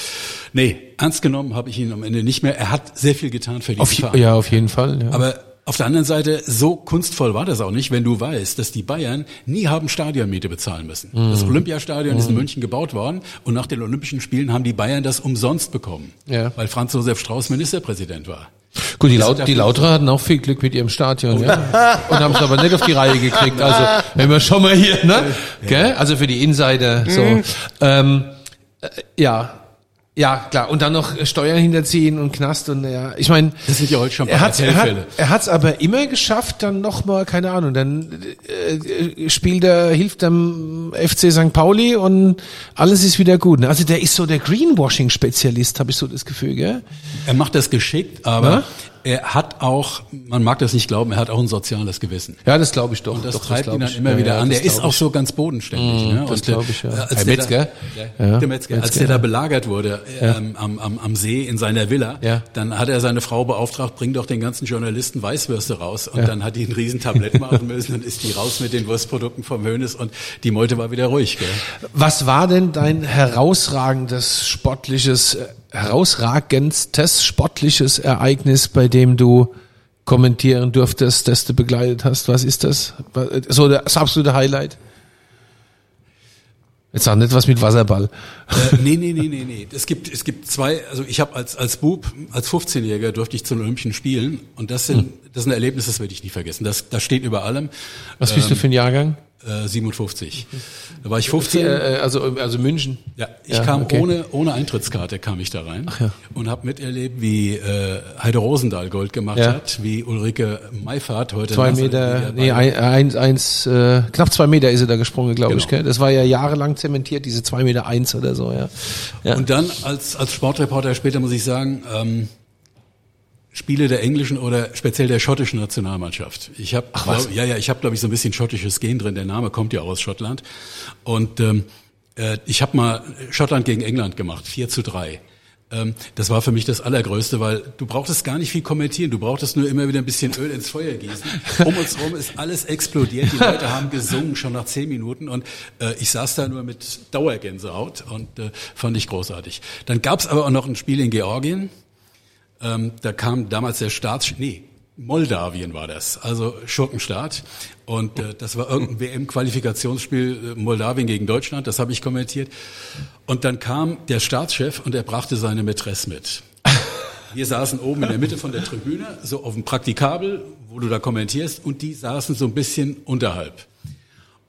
nee, ernst genommen habe ich ihn am Ende nicht mehr. Er hat sehr viel getan für die auf, Verein. Ja, auf jeden Fall. Ja. Aber auf der anderen Seite, so kunstvoll war das auch nicht, wenn du weißt, dass die Bayern nie haben Stadionmiete bezahlen müssen. Mhm. Das Olympiastadion mhm. ist in mhm. München gebaut worden und nach den Olympischen Spielen haben die Bayern das umsonst bekommen, ja. weil Franz Josef Strauß Ministerpräsident war. Gut, die, Laut, die Lauterer hatten auch viel Glück mit ihrem Stadion, ja. Und haben es aber nicht auf die Reihe gekriegt. Also, wenn wir schon mal hier, ne? Gell? Also für die Insider, so. Mhm. Ähm, äh, ja, ja, klar. Und dann noch Steuern hinterziehen und Knast und ja. Ich meine, das sind ja heute schon er hat, er hat er hat's aber immer geschafft, dann noch mal keine Ahnung, dann äh, spielt er hilft dem FC St. Pauli und alles ist wieder gut. Also der ist so der Greenwashing Spezialist, habe ich so das Gefühl, gell? Er macht das geschickt, aber? Er hat auch, man mag das nicht glauben, er hat auch ein soziales Gewissen. Ja, das glaube ich doch. Und das doch, treibt das ihn dann immer ja, wieder ja, an. Der ist auch so ganz bodenständig. Mm, ne? Das glaube ich, ja. Als der, Metzger? Da, ja, der Metzger. Metzger. Als der da belagert wurde ähm, am, am, am See in seiner Villa, dann hat er seine Frau beauftragt, bring doch den ganzen Journalisten Weißwürste raus. Und dann hat die ein riesen Tablett machen müssen und ist die raus mit den Wurstprodukten vom Hönes und die Meute war wieder ruhig. Gell? Was war denn dein herausragendes sportliches äh, herausragendstes sportliches Ereignis, bei dem du kommentieren durftest, das du begleitet hast? Was ist das? So das absolute Highlight? Jetzt sag nicht was mit Wasserball. Äh, nee, nee, nee, nee, nee. Es gibt, es gibt zwei, also ich habe als, als Bub, als 15-Jähriger durfte ich zu den Olympischen Spielen und das sind, hm. das sind Erlebnisse, das werde ich nie vergessen. Das, das steht über allem. Was bist ähm, du für ein Jahrgang? 57. Äh, da war ich 15. Äh, also, also München. Ja, ich ja, kam okay. ohne, ohne Eintrittskarte kam ich da rein Ach ja. und habe miterlebt, wie äh, Heide Rosendahl Gold gemacht ja. hat, wie Ulrike Meifert heute. Zwei Meter, nee, ein, eins, eins, äh, knapp zwei Meter ist sie da gesprungen, glaube genau. ich. Gell? Das war ja jahrelang zementiert, diese zwei Meter eins oder so. Ja. ja. Und dann als als Sportreporter später muss ich sagen. Ähm, Spiele der englischen oder speziell der schottischen Nationalmannschaft. Ich habe, ja, ja, ich habe, glaube ich, so ein bisschen schottisches Gen drin. Der Name kommt ja aus Schottland. Und ähm, äh, ich habe mal Schottland gegen England gemacht, 4 zu 3. Ähm, das war für mich das Allergrößte, weil du brauchtest gar nicht viel kommentieren, du brauchtest nur immer wieder ein bisschen Öl ins Feuer gießen. Um uns herum ist alles explodiert, die Leute haben gesungen schon nach zehn Minuten und äh, ich saß da nur mit Dauergänsehaut und äh, fand ich großartig. Dann gab es aber auch noch ein Spiel in Georgien, ähm, da kam damals der Staats... Nee, Moldawien war das, also Schurkenstaat. Und äh, das war irgendein WM-Qualifikationsspiel äh, Moldawien gegen Deutschland, das habe ich kommentiert. Und dann kam der Staatschef und er brachte seine Mätresse mit. Wir saßen oben in der Mitte von der Tribüne, so auf dem Praktikabel, wo du da kommentierst, und die saßen so ein bisschen unterhalb.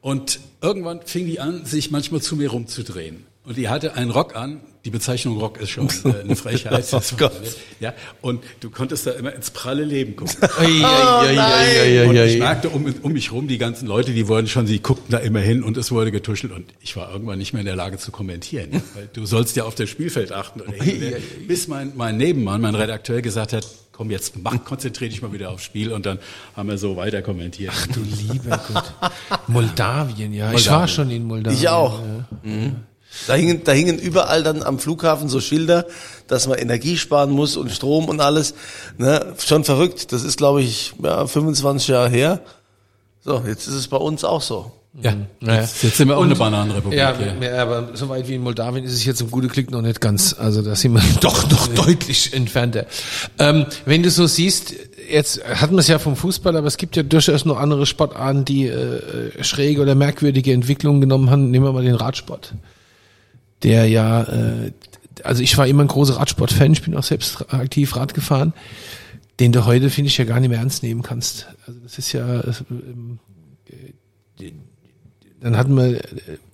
Und irgendwann fing die an, sich manchmal zu mir rumzudrehen. Und die hatte einen Rock an. Die Bezeichnung Rock ist schon äh, eine Frechheit. Oh Gott. ja, und du konntest da immer ins pralle Leben gucken. Ei, ei, Und ich merkte um, um mich rum, die ganzen Leute, die wurden schon, sie guckten da immer hin und es wurde getuschelt und ich war irgendwann nicht mehr in der Lage zu kommentieren. Weil du sollst ja auf das Spielfeld achten. Und ich, bis mein, mein Nebenmann, mein Redakteur gesagt hat, komm jetzt, mach, konzentrier dich mal wieder aufs Spiel und dann haben wir so weiter kommentiert. Ach du lieber Gott. Moldawien, ja. Ich Moldawien. war schon in Moldawien. Ich auch. Ja. Da hingen, da hingen überall dann am Flughafen so Schilder, dass man Energie sparen muss und Strom und alles. Ne? Schon verrückt. Das ist, glaube ich, ja, 25 Jahre her. So, jetzt ist es bei uns auch so. Ja, Naja. jetzt, jetzt sind wir auch eine Bananenrepublik. Ja, hier. ja, aber so weit wie in Moldawien ist es jetzt im gute Klick noch nicht ganz. Also da sind wir doch noch deutlich entfernter. Ähm, wenn du so siehst, jetzt hatten wir es ja vom Fußball, aber es gibt ja durchaus noch andere Sportarten, die äh, schräge oder merkwürdige Entwicklungen genommen haben. Nehmen wir mal den Radsport. Der ja, äh, also ich war immer ein großer Radsport-Fan, ich bin auch selbst aktiv Rad gefahren, den du heute, finde ich, ja gar nicht mehr ernst nehmen kannst. Also das ist ja, äh, ähm, dann hatten wir,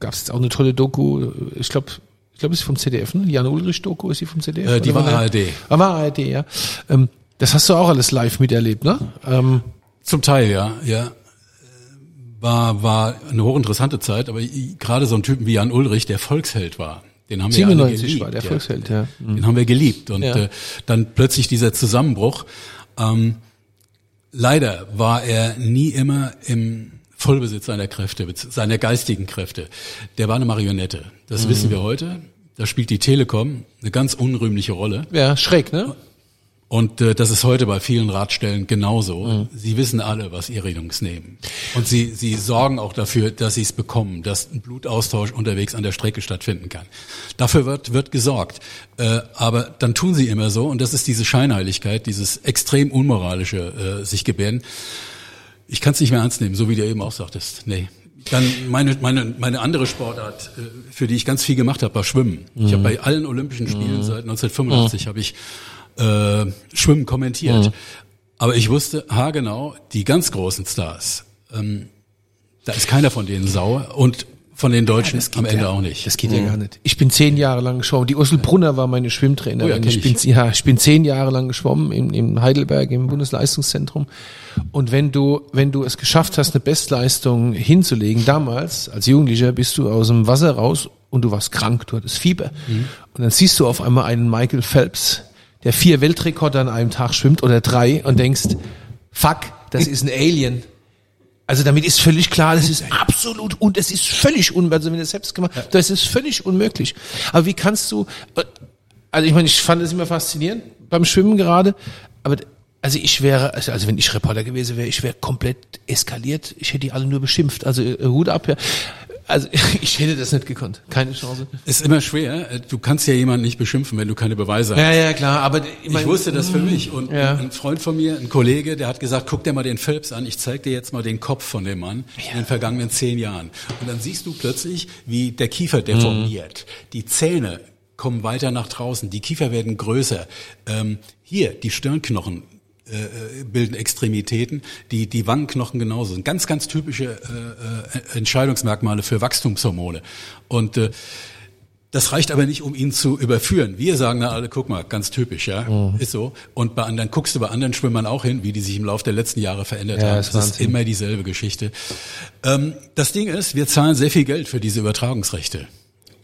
gab es jetzt auch eine tolle Doku, ich glaube, ich glaube, es ist vom ZDF, ne? Jan Ulrich Doku, ist sie vom ZDF? Äh, die war ARD. Ah, war ARD, ja. Ähm, das hast du auch alles live miterlebt, ne? Ähm, Zum Teil, ja, ja. War, war eine hochinteressante Zeit, aber gerade so ein Typen wie Jan Ulrich, der Volksheld war, den haben wir alle 97 geliebt. war der ja. Volksheld, ja. Den haben wir geliebt. Und Ja. äh, dann plötzlich dieser Zusammenbruch. Ähm, leider war er nie immer im Vollbesitz seiner Kräfte, seiner geistigen Kräfte. Der war eine Marionette. Das wissen wir heute. Da spielt die Telekom eine ganz unrühmliche Rolle. Ja, schräg, ne? Und äh, das ist heute bei vielen Radstellen genauso. Sie wissen alle, was ihre Jungs nehmen. Und sie, sie sorgen auch dafür, dass sie es bekommen, dass ein Blutaustausch unterwegs an der Strecke stattfinden kann. Dafür wird, wird gesorgt. Äh, aber dann tun sie immer so, und das ist diese Scheinheiligkeit, dieses extrem unmoralische äh, sich gebärden. Ich kann es nicht mehr ernst nehmen, so wie du eben auch sagtest. Nee. Dann meine, meine, meine andere Sportart, äh, für die ich ganz viel gemacht habe, war Schwimmen. Ich habe bei allen Olympischen Spielen seit 1985 habe ich äh, Schwimmen kommentiert. Aber ich wusste haargenau, die ganz großen Stars, ähm, da ist keiner von denen sauer und von den Deutschen am Ende ja, auch nicht. Das geht ja gar nicht. Ich bin zehn Jahre lang geschwommen. Die Ursel Brunner war meine Schwimmtrainerin. Oh ja, ich, bin, ich. ja, ich bin zehn Jahre lang geschwommen in, in Heidelberg im Bundesleistungszentrum. Und wenn du, wenn du es geschafft hast, eine Bestleistung hinzulegen, damals als Jugendlicher bist du aus dem Wasser raus und du warst krank, du hattest Fieber. Mhm. Und dann siehst du auf einmal einen Michael Phelps, der vier Weltrekorde an einem Tag schwimmt oder drei und denkst, fuck, das ist ein Alien. Also damit ist völlig klar, das ist absolut und es ist völlig unmöglich, also wenn du es selbst gemacht das ist völlig unmöglich. Aber wie kannst du, also ich meine, ich fand es immer faszinierend beim Schwimmen gerade, aber also ich wäre, also also wenn ich Reporter gewesen wäre, ich wäre komplett eskaliert, ich hätte die alle nur beschimpft, also äh, Hut ab, ja. Also ich hätte das nicht gekonnt, keine Chance. Ist immer schwer. Du kannst ja jemanden nicht beschimpfen, wenn du keine Beweise hast. Ja, ja, klar, aber ich, Ich wusste das für mich. Und Ja. ein Freund von mir, ein Kollege, der hat gesagt, guck dir mal den Phelps an, ich zeig dir jetzt mal den Kopf von dem Mann in den vergangenen zehn Jahren. Und dann siehst du plötzlich, wie der Kiefer deformiert. Die Zähne kommen weiter nach draußen, die Kiefer werden größer. Ähm, hier, die Stirnknochen äh, bilden Extremitäten, die, die Wangenknochen genauso. sind ganz, ganz typische äh, äh, Entscheidungsmerkmale für Wachstumshormone. Und äh, das reicht aber nicht, um ihn zu überführen. Wir sagen da alle, guck mal, ganz typisch, ja, Mhm. ist so. Und bei anderen guckst du bei anderen Schwimmern auch hin, wie die sich im Laufe der letzten Jahre verändert Ja, haben. Das ist immer dieselbe Geschichte. Ähm, das Ding ist, wir zahlen sehr viel Geld für diese Übertragungsrechte.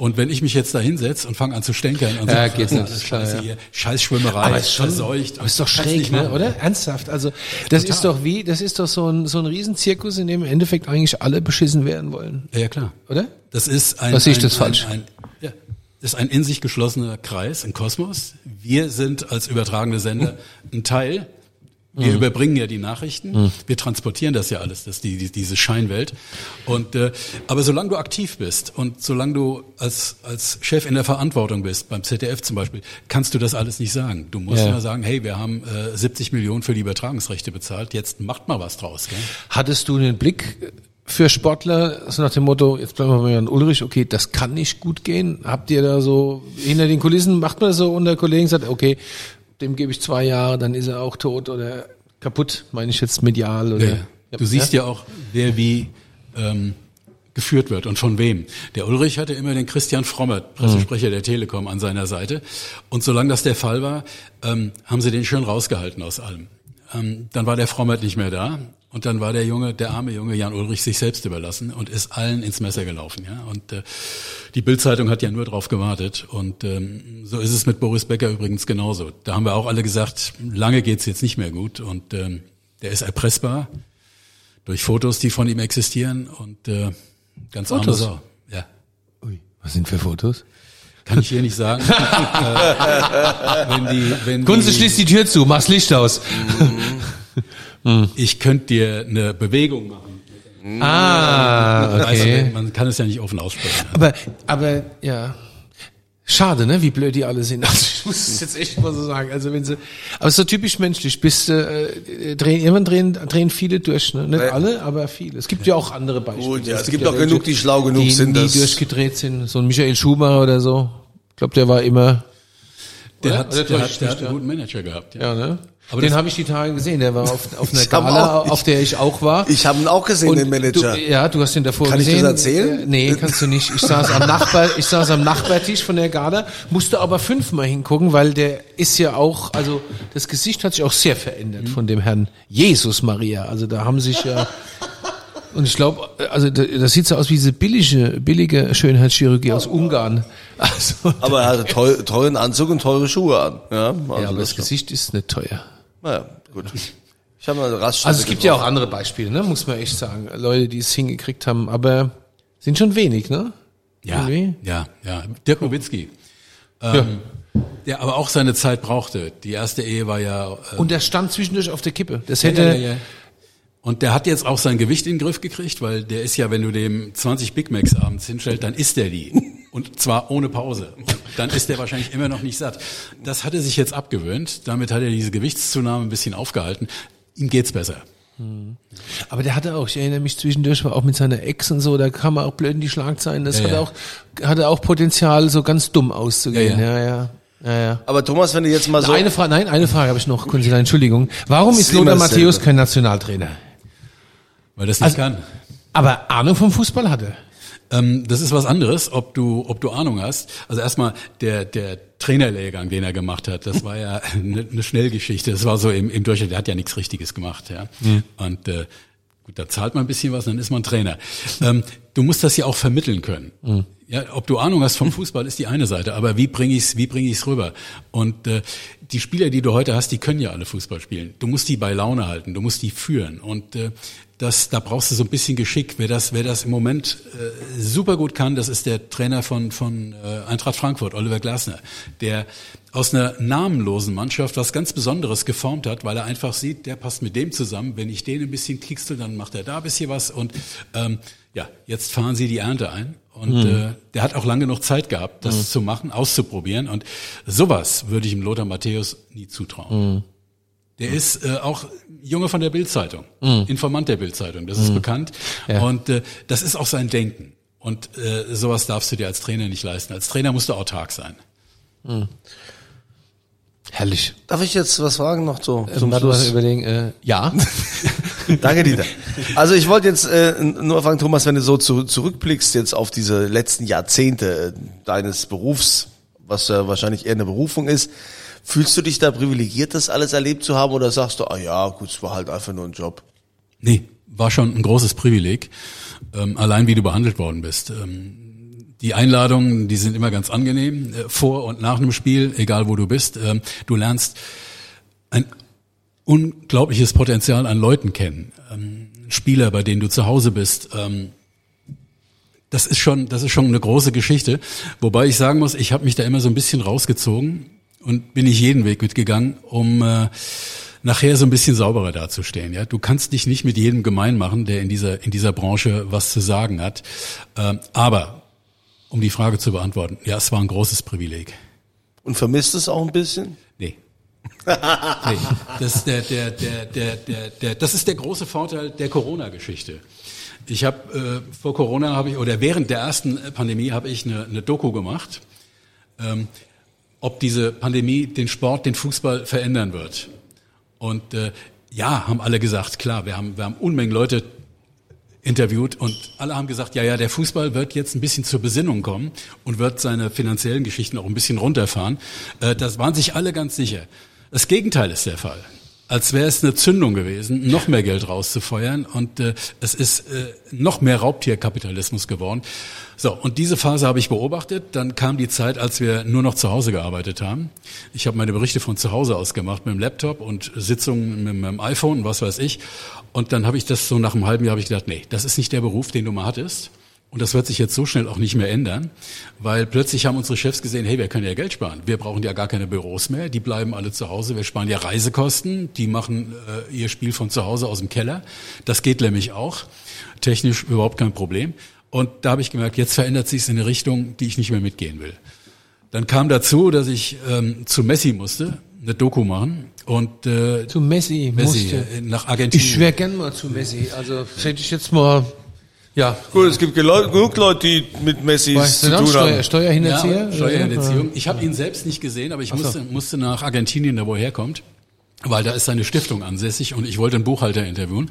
Und wenn ich mich jetzt da hinsetze und fange an zu stänkern und Ja, so, geht das nicht, Scheiße ja. hier, Scheißschwimmerei, aber ist schon, verseucht. aber ist doch schräg, ne, oder? Ernsthaft, also das Total. ist doch wie, das ist doch so ein so ein Riesenzirkus, in dem im Endeffekt eigentlich alle beschissen werden wollen, Ja, ja, klar. oder? Das ist ein. Was sehe ich ein, das ein, falsch? Ein, ja. ist ein in sich geschlossener Kreis, ein Kosmos. Wir sind als übertragende Sender ein Teil. Wir mhm. überbringen ja die Nachrichten, mhm. wir transportieren das ja alles, das die, die diese Scheinwelt. Und äh, aber solange du aktiv bist und solange du als als Chef in der Verantwortung bist, beim ZDF zum Beispiel, kannst du das alles nicht sagen. Du musst ja. immer sagen, hey, wir haben äh, 70 Millionen für die Übertragungsrechte bezahlt, jetzt macht mal was draus. Gell? Hattest du den Blick für Sportler, so nach dem Motto, jetzt bleiben wir mal an Ulrich, okay, das kann nicht gut gehen. Habt ihr da so hinter den Kulissen, macht man das so unter Kollegen, sagt, okay, dem gebe ich zwei Jahre, dann ist er auch tot oder kaputt, meine ich jetzt medial oder. Ja. Du siehst ja auch, wer wie ähm, geführt wird und von wem. Der Ulrich hatte immer den Christian Frommert, Pressesprecher mhm. der Telekom, an seiner Seite. Und solange das der Fall war, ähm, haben sie den schön rausgehalten aus allem. Ähm, dann war der Frommert nicht mehr da. Und dann war der Junge, der arme Junge Jan Ulrich sich selbst überlassen und ist allen ins Messer gelaufen. Ja? Und äh, die Bildzeitung hat ja nur drauf gewartet. Und ähm, so ist es mit Boris Becker übrigens genauso. Da haben wir auch alle gesagt, lange geht's jetzt nicht mehr gut. Und ähm, der ist erpressbar durch Fotos, die von ihm existieren. Und äh, ganz Fotos? arme Sau. Ja. Ui, was sind für Fotos? Kann ich hier nicht sagen. äh, wenn die, wenn Kunze die, schließt die Tür zu, mach's Licht aus. Mhm. Ich könnte dir eine Bewegung machen. Ah, okay. Also, man kann es ja nicht offen aussprechen. Aber, aber, ja. Schade, ne, wie blöd die alle sind. Also ich muss es jetzt echt mal so sagen. Also wenn sie, aber es ist so typisch menschlich. Bist äh, drehen, irgendwann drehen, drehen viele durch, ne? Nicht ja. alle, aber viele. Es gibt ja auch andere Beispiele. Gut, ja, es, es gibt, gibt auch genug, die schlau genug die, sind, die durchgedreht sind. So ein Michael Schumacher oder so. Ich glaube, der war immer. Der hat, der, hat, der hat einen guten Manager gehabt. Ja, ja ne? Aber den habe ich die Tage gesehen. Der war auf, auf einer Gala, auch, auf der ich auch war. Ich habe ihn auch gesehen, und den Manager. Du, ja, du hast ihn davor Kann gesehen. Kann ich das erzählen? Äh, nee, kannst du nicht. Ich saß am Nachbar, ich saß am Nachbartisch von der Gala, musste aber fünfmal hingucken, weil der ist ja auch, also das Gesicht hat sich auch sehr verändert von dem Herrn Jesus Maria. Also da haben sich ja und ich glaube, also das sieht so aus wie diese billige, billige Schönheitschirurgie aus Ungarn. Also, aber er hatte teuren Anzug und teure Schuhe an. Ja, also ja aber das, das Gesicht ist nicht teuer. Naja, gut. Ich habe mal Raststätte Also es gibt gebraucht. ja auch andere Beispiele, ne? muss man echt sagen. Leute, die es hingekriegt haben, aber sind schon wenig, ne? Ja, Irgendwie? ja, ja. Dirk Nowitzki. Ähm, ja. Der aber auch seine Zeit brauchte. Die erste Ehe war ja... Äh, Und der stand zwischendurch auf der Kippe. Das hätte... Ja, ja, ja. Und der hat jetzt auch sein Gewicht in den Griff gekriegt, weil der ist ja, wenn du dem 20 Big Macs abends hinstellst, dann isst der die. Und zwar ohne Pause. Und dann ist der wahrscheinlich immer noch nicht satt. Das hat er sich jetzt abgewöhnt. Damit hat er diese Gewichtszunahme ein bisschen aufgehalten. Ihm geht's besser. Hm. Aber der hatte auch, ich erinnere mich zwischendurch, auch mit seiner Ex und so, da kam er auch blöd in die Schlagzeilen. Das ja, hatte ja. auch, hatte auch Potenzial, so ganz dumm auszugehen. Ja, ja. ja. Ja, ja. Aber Thomas, wenn du jetzt mal so. Eine Frage, nein, eine Frage habe ich noch, Kunzi, Entschuldigung. Warum ist Lothar Matthäus kein Nationaltrainer? Weil das nicht also, kann. Aber Ahnung vom Fußball hatte. Ähm, das ist was anderes, ob du, ob du Ahnung hast. Also erstmal der, der Trainerlehrgang, den er gemacht hat, das war ja eine, eine Schnellgeschichte. Das war so im, im Durchschnitt, der hat ja nichts Richtiges gemacht, ja. Mhm. Und äh, gut, da zahlt man ein bisschen was, dann ist man Trainer. Ähm, du musst das ja auch vermitteln können. Mhm. Ja, ob du Ahnung hast vom Fußball ist die eine Seite, aber wie bringe ich's, wie bringe ich's rüber? Und äh, die Spieler, die du heute hast, die können ja alle Fußball spielen. Du musst die bei Laune halten, du musst die führen. Und äh, das, da brauchst du so ein bisschen Geschick. Wer das, wer das im Moment äh, super gut kann, das ist der Trainer von, von äh, Eintracht Frankfurt, Oliver Glasner, der aus einer namenlosen Mannschaft was ganz Besonderes geformt hat, weil er einfach sieht, der passt mit dem zusammen. Wenn ich den ein bisschen kicksel, dann macht er da ein bisschen was. Und ähm, ja, jetzt fahren sie die Ernte ein. Und mhm. äh, der hat auch lange noch Zeit gehabt, das mhm. zu machen, auszuprobieren. Und sowas würde ich dem Lothar Matthäus nie zutrauen. Mhm. Der ist äh, auch Junge von der Bildzeitung, mm. Informant der Bildzeitung, das ist mm. bekannt. Ja. Und äh, das ist auch sein Denken. Und äh, sowas darfst du dir als Trainer nicht leisten. Als Trainer musst du autark sein. Mm. Herrlich. Darf ich jetzt was fragen noch so äh, zum Schluss? Überlegen, äh, ja. Danke, Dieter. Also ich wollte jetzt äh, nur fragen, Thomas, wenn du so zu, zurückblickst jetzt auf diese letzten Jahrzehnte äh, deines Berufs, was ja wahrscheinlich eher eine Berufung ist, Fühlst du dich da privilegiert, das alles erlebt zu haben oder sagst du, ah ja, gut, es war halt einfach nur ein Job? Nee, war schon ein großes Privileg, ähm, allein wie du behandelt worden bist. Ähm, die Einladungen, die sind immer ganz angenehm, äh, vor und nach einem Spiel, egal wo du bist. Ähm, du lernst ein unglaubliches Potenzial an Leuten kennen. Ähm, Spieler, bei denen du zu Hause bist, ähm, das ist schon, das ist schon eine große Geschichte. Wobei ich sagen muss, ich habe mich da immer so ein bisschen rausgezogen und bin nicht jeden Weg mitgegangen, um äh, nachher so ein bisschen sauberer dazustehen. Ja, du kannst dich nicht mit jedem gemein machen, der in dieser in dieser Branche was zu sagen hat. Ähm, aber um die Frage zu beantworten, ja, es war ein großes Privileg. Und vermisst es auch ein bisschen? Nee. nee. Das, der, der, der, der, der, der, das ist der große Vorteil der Corona-Geschichte. Ich habe äh, vor Corona habe ich oder während der ersten Pandemie habe ich eine, eine Doku gemacht, ähm, ob diese Pandemie den Sport, den Fußball verändern wird. Und äh, ja, haben alle gesagt, klar, wir haben, wir haben Unmengen Leute interviewt und alle haben gesagt, ja, ja, der Fußball wird jetzt ein bisschen zur Besinnung kommen und wird seine finanziellen Geschichten auch ein bisschen runterfahren. Äh, das waren sich alle ganz sicher. Das Gegenteil ist der Fall als wäre es eine Zündung gewesen, noch mehr Geld rauszufeuern und äh, es ist äh, noch mehr Raubtierkapitalismus geworden. So, und diese Phase habe ich beobachtet. Dann kam die Zeit, als wir nur noch zu Hause gearbeitet haben. Ich habe meine Berichte von zu Hause aus gemacht mit dem Laptop und Sitzungen mit meinem iPhone und was weiß ich. Und dann habe ich das so nach einem halben Jahr habe ich gedacht, nee, das ist nicht der Beruf, den du mal hattest. Und das wird sich jetzt so schnell auch nicht mehr ändern, weil plötzlich haben unsere Chefs gesehen, hey, wir können ja Geld sparen. Wir brauchen ja gar keine Büros mehr, die bleiben alle zu Hause. Wir sparen ja Reisekosten, die machen äh, ihr Spiel von zu Hause aus dem Keller. Das geht nämlich auch. Technisch überhaupt kein Problem. Und da habe ich gemerkt, jetzt verändert sich es in eine Richtung, die ich nicht mehr mitgehen will. Dann kam dazu, dass ich ähm, zu Messi musste, eine Doku machen und äh, zu Messi, Messi musste. äh, nach Argentinien. Ich wäre gern mal zu Messi. Also hätte ich jetzt mal ja. Gut, es gibt genug Leute, die mit Messi zu tun Steuer, haben. Steuerhinterzieher? Ja, Steuerhinterziehung. Ich habe ihn selbst nicht gesehen, aber ich musste, musste nach Argentinien, da wo er herkommt, weil da ist seine Stiftung ansässig und ich wollte einen Buchhalter interviewen.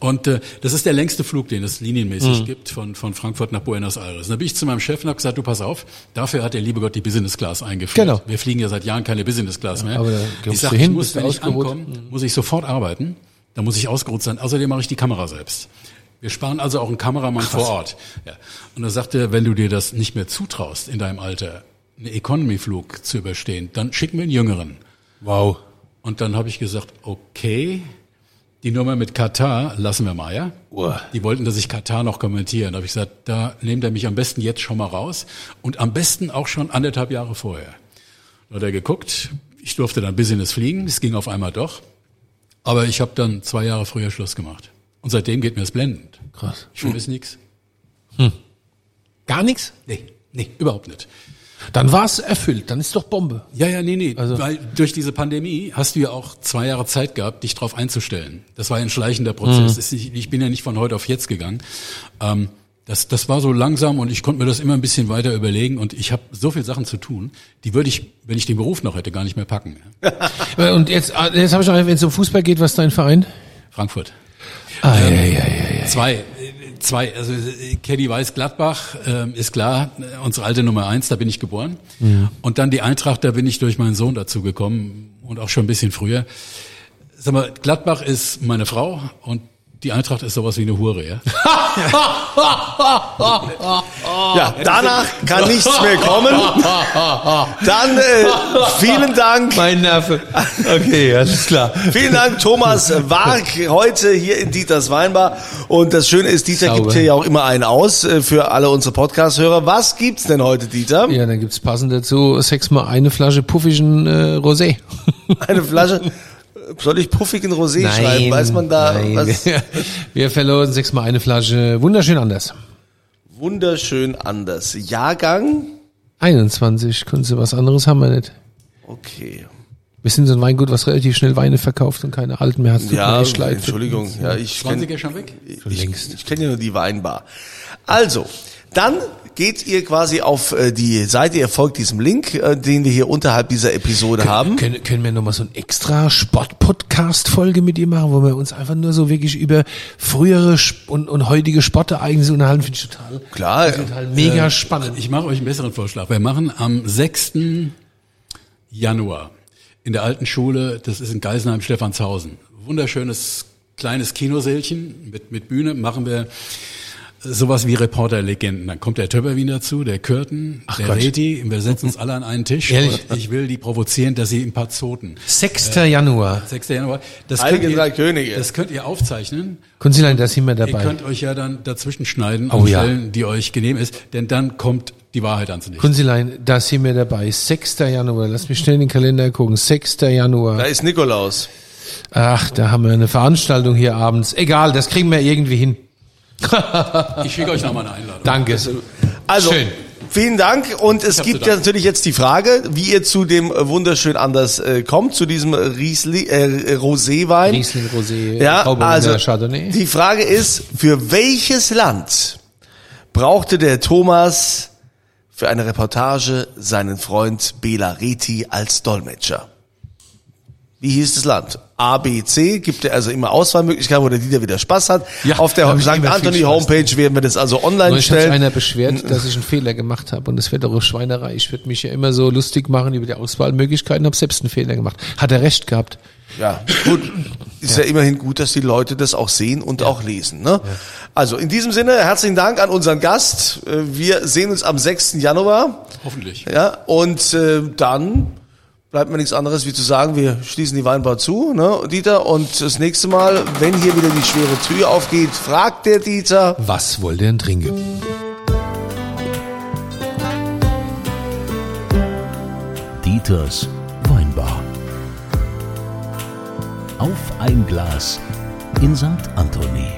Und äh, das ist der längste Flug, den es linienmäßig mhm. gibt, von, von Frankfurt nach Buenos Aires. Und da bin ich zu meinem Chef und habe gesagt, du pass auf, dafür hat der liebe Gott die Business Class eingeführt. Genau. Wir fliegen ja seit Jahren keine Business Class mehr. aber da ich kommst sag, du ich muss, wenn ich ankomme, muss ich sofort arbeiten. Da muss ich ausgeruht sein. Außerdem mache ich die Kamera selbst. Wir sparen also auch einen Kameramann vor Ort. Ja. Und er sagte, wenn du dir das nicht mehr zutraust in deinem Alter, einen Economy-Flug zu überstehen, dann schick mir einen Jüngeren. Wow. Und dann habe ich gesagt, okay, die Nummer mit Katar lassen wir mal, ja? Uah. Die wollten, dass ich Katar noch kommentiere. Da habe ich gesagt, da nehmt er mich am besten jetzt schon mal raus und am besten auch schon anderthalb Jahre vorher. Da hat er geguckt, ich durfte dann Business fliegen, es ging auf einmal doch. Aber ich habe dann zwei Jahre früher Schluss gemacht. Und seitdem geht mir es blendend. Krass. Ich vermisse nix. Gar nichts? Nee, nee, überhaupt nicht. Dann war es erfüllt, dann ist doch Bombe. Ja, ja, nee, nee. Also- Weil durch diese Pandemie hast du ja auch zwei Jahre Zeit gehabt, dich drauf einzustellen. Das war ein schleichender Prozess. Mhm. Ist- Ich bin ja nicht von heute auf jetzt gegangen. Ähm, das, das war so langsam und ich konnte mir das immer ein bisschen weiter überlegen und ich habe so viel Sachen zu tun, die würde ich, wenn ich den Beruf noch hätte, gar nicht mehr packen. Äh, Und jetzt, ah, jetzt habe ich noch, wenn es um Fußball geht, was ist dein Verein? Frankfurt. Ah, ja, ja, ja, ja. Zwei, äh, zwei, also äh, Caddy Weiß Gladbach ähm, ist klar, äh, unsere alte Nummer eins, da bin ich geboren. Und dann die Eintracht, da bin ich durch meinen Sohn dazu gekommen und auch schon ein bisschen früher. Sag mal, Gladbach ist meine Frau und die Eintracht ist sowas wie eine Hure, ja? Ja, danach kann nichts mehr kommen. Dann äh, vielen Dank. Mein Neffe. Okay, alles klar. Vielen Dank, Thomas Wark, heute hier in Dieters Weinbar. Und das Schöne ist, Dieter Sauber. gibt hier ja auch immer einen aus äh, für alle unsere Podcast-Hörer. Was gibt's denn heute, Dieter? Ja, dann gibt's passend dazu sechsmal eine Flasche puffigen äh, Rosé. Eine Flasche. Soll ich puffigen Rosé schreiben? Weiß man da nein. was? Wir verlosen sechsmal eine Flasche wunderschön anders. Wunderschön anders. Jahrgang? 21, können Sie was anderes haben wir nicht. Okay. Wir sind so ein Weingut, was relativ schnell Weine verkauft und keine alten mehr hat. Ja. Entschuldigung. Ja, ich kenn- 20er schon weg? Ich, ich kenne ja nur die Weinbar. Also, dann geht ihr quasi auf äh, die Seite, ihr folgt diesem Link, äh, den wir hier unterhalb dieser Episode haben. Können, können wir nochmal so ein extra Sport-Podcast-Folge mit ihr machen, wo wir uns einfach nur so wirklich über frühere und, und heutige Sportereignisse unterhalten, finde ich total, Klar, total mega spannend. Ich mache euch einen besseren Vorschlag. Wir machen am 6. Januar in der alten Schule, das ist in Geisenheim, Stephanshausen. Wunderschönes kleines Kinosälchen mit, mit Bühne machen wir sowas wie Reporterlegenden. Dann kommt der Töpperwien dazu, der Kürten, der Gott. Reti, wir setzen uns alle an einen Tisch Ehrlich? und ich will die provozieren, dass sie ein paar Zoten. 6. Januar. 6. Januar. Das könnt, ihr, Könige. das könnt ihr aufzeichnen. Kunzilein, da sind wir Ihr dabei. könnt euch ja dann dazwischen schneiden Oh und ja. Stellen, die euch genehm ist, denn dann kommt die Wahrheit ans Licht. Kunzilein, da sind wir dabei. 6. Januar. Lass mich schnell in den Kalender gucken. 6. Da Januar. ist Nikolaus. Ach, da haben wir eine Veranstaltung hier abends. Egal, das kriegen wir irgendwie hin. Ich schicke euch nochmal eine Einladung. Danke. Also, Schön. vielen Dank. Und es gibt ja natürlich jetzt die Frage, wie ihr zu dem äh, wunderschön anders äh, kommt, zu diesem Riesli, äh, Roséwein. Riesling, Rosé, Ja, also Chardonnay. die Frage ist, für welches Land brauchte der Thomas für eine Reportage seinen Freund Bela Reti als Dolmetscher? Wie hieß das Land? A, B, C, gibt er also immer Auswahlmöglichkeiten, wo der Dieter wieder Spaß hat. Ja, Auf der ich St. Anthony. Homepage werden wir das also online Neulich hat sich stellen. einer beschwert, dass ich einen Fehler gemacht habe und das wäre doch eine Schweinerei. Ich würde mich ja immer so lustig machen über die Auswahlmöglichkeiten, habe selbst einen Fehler gemacht. Hat er recht gehabt. Ja, gut. Ist ja. immerhin gut, dass die Leute das auch sehen und auch lesen. Ne? Also in diesem Sinne, herzlichen Dank an unseren Gast. Äh, Wir sehen uns am 6. Januar. Hoffentlich. Ja, und äh, dann bleibt mir nichts anderes wie zu sagen, wir schließen die Weinbar zu, ne, Dieter. Und das nächste Mal, wenn hier wieder die schwere Tür aufgeht, fragt der Dieter. Was wollt ihr denn trinken? Dieters Weinbar. Auf ein Glas in St. Anthony.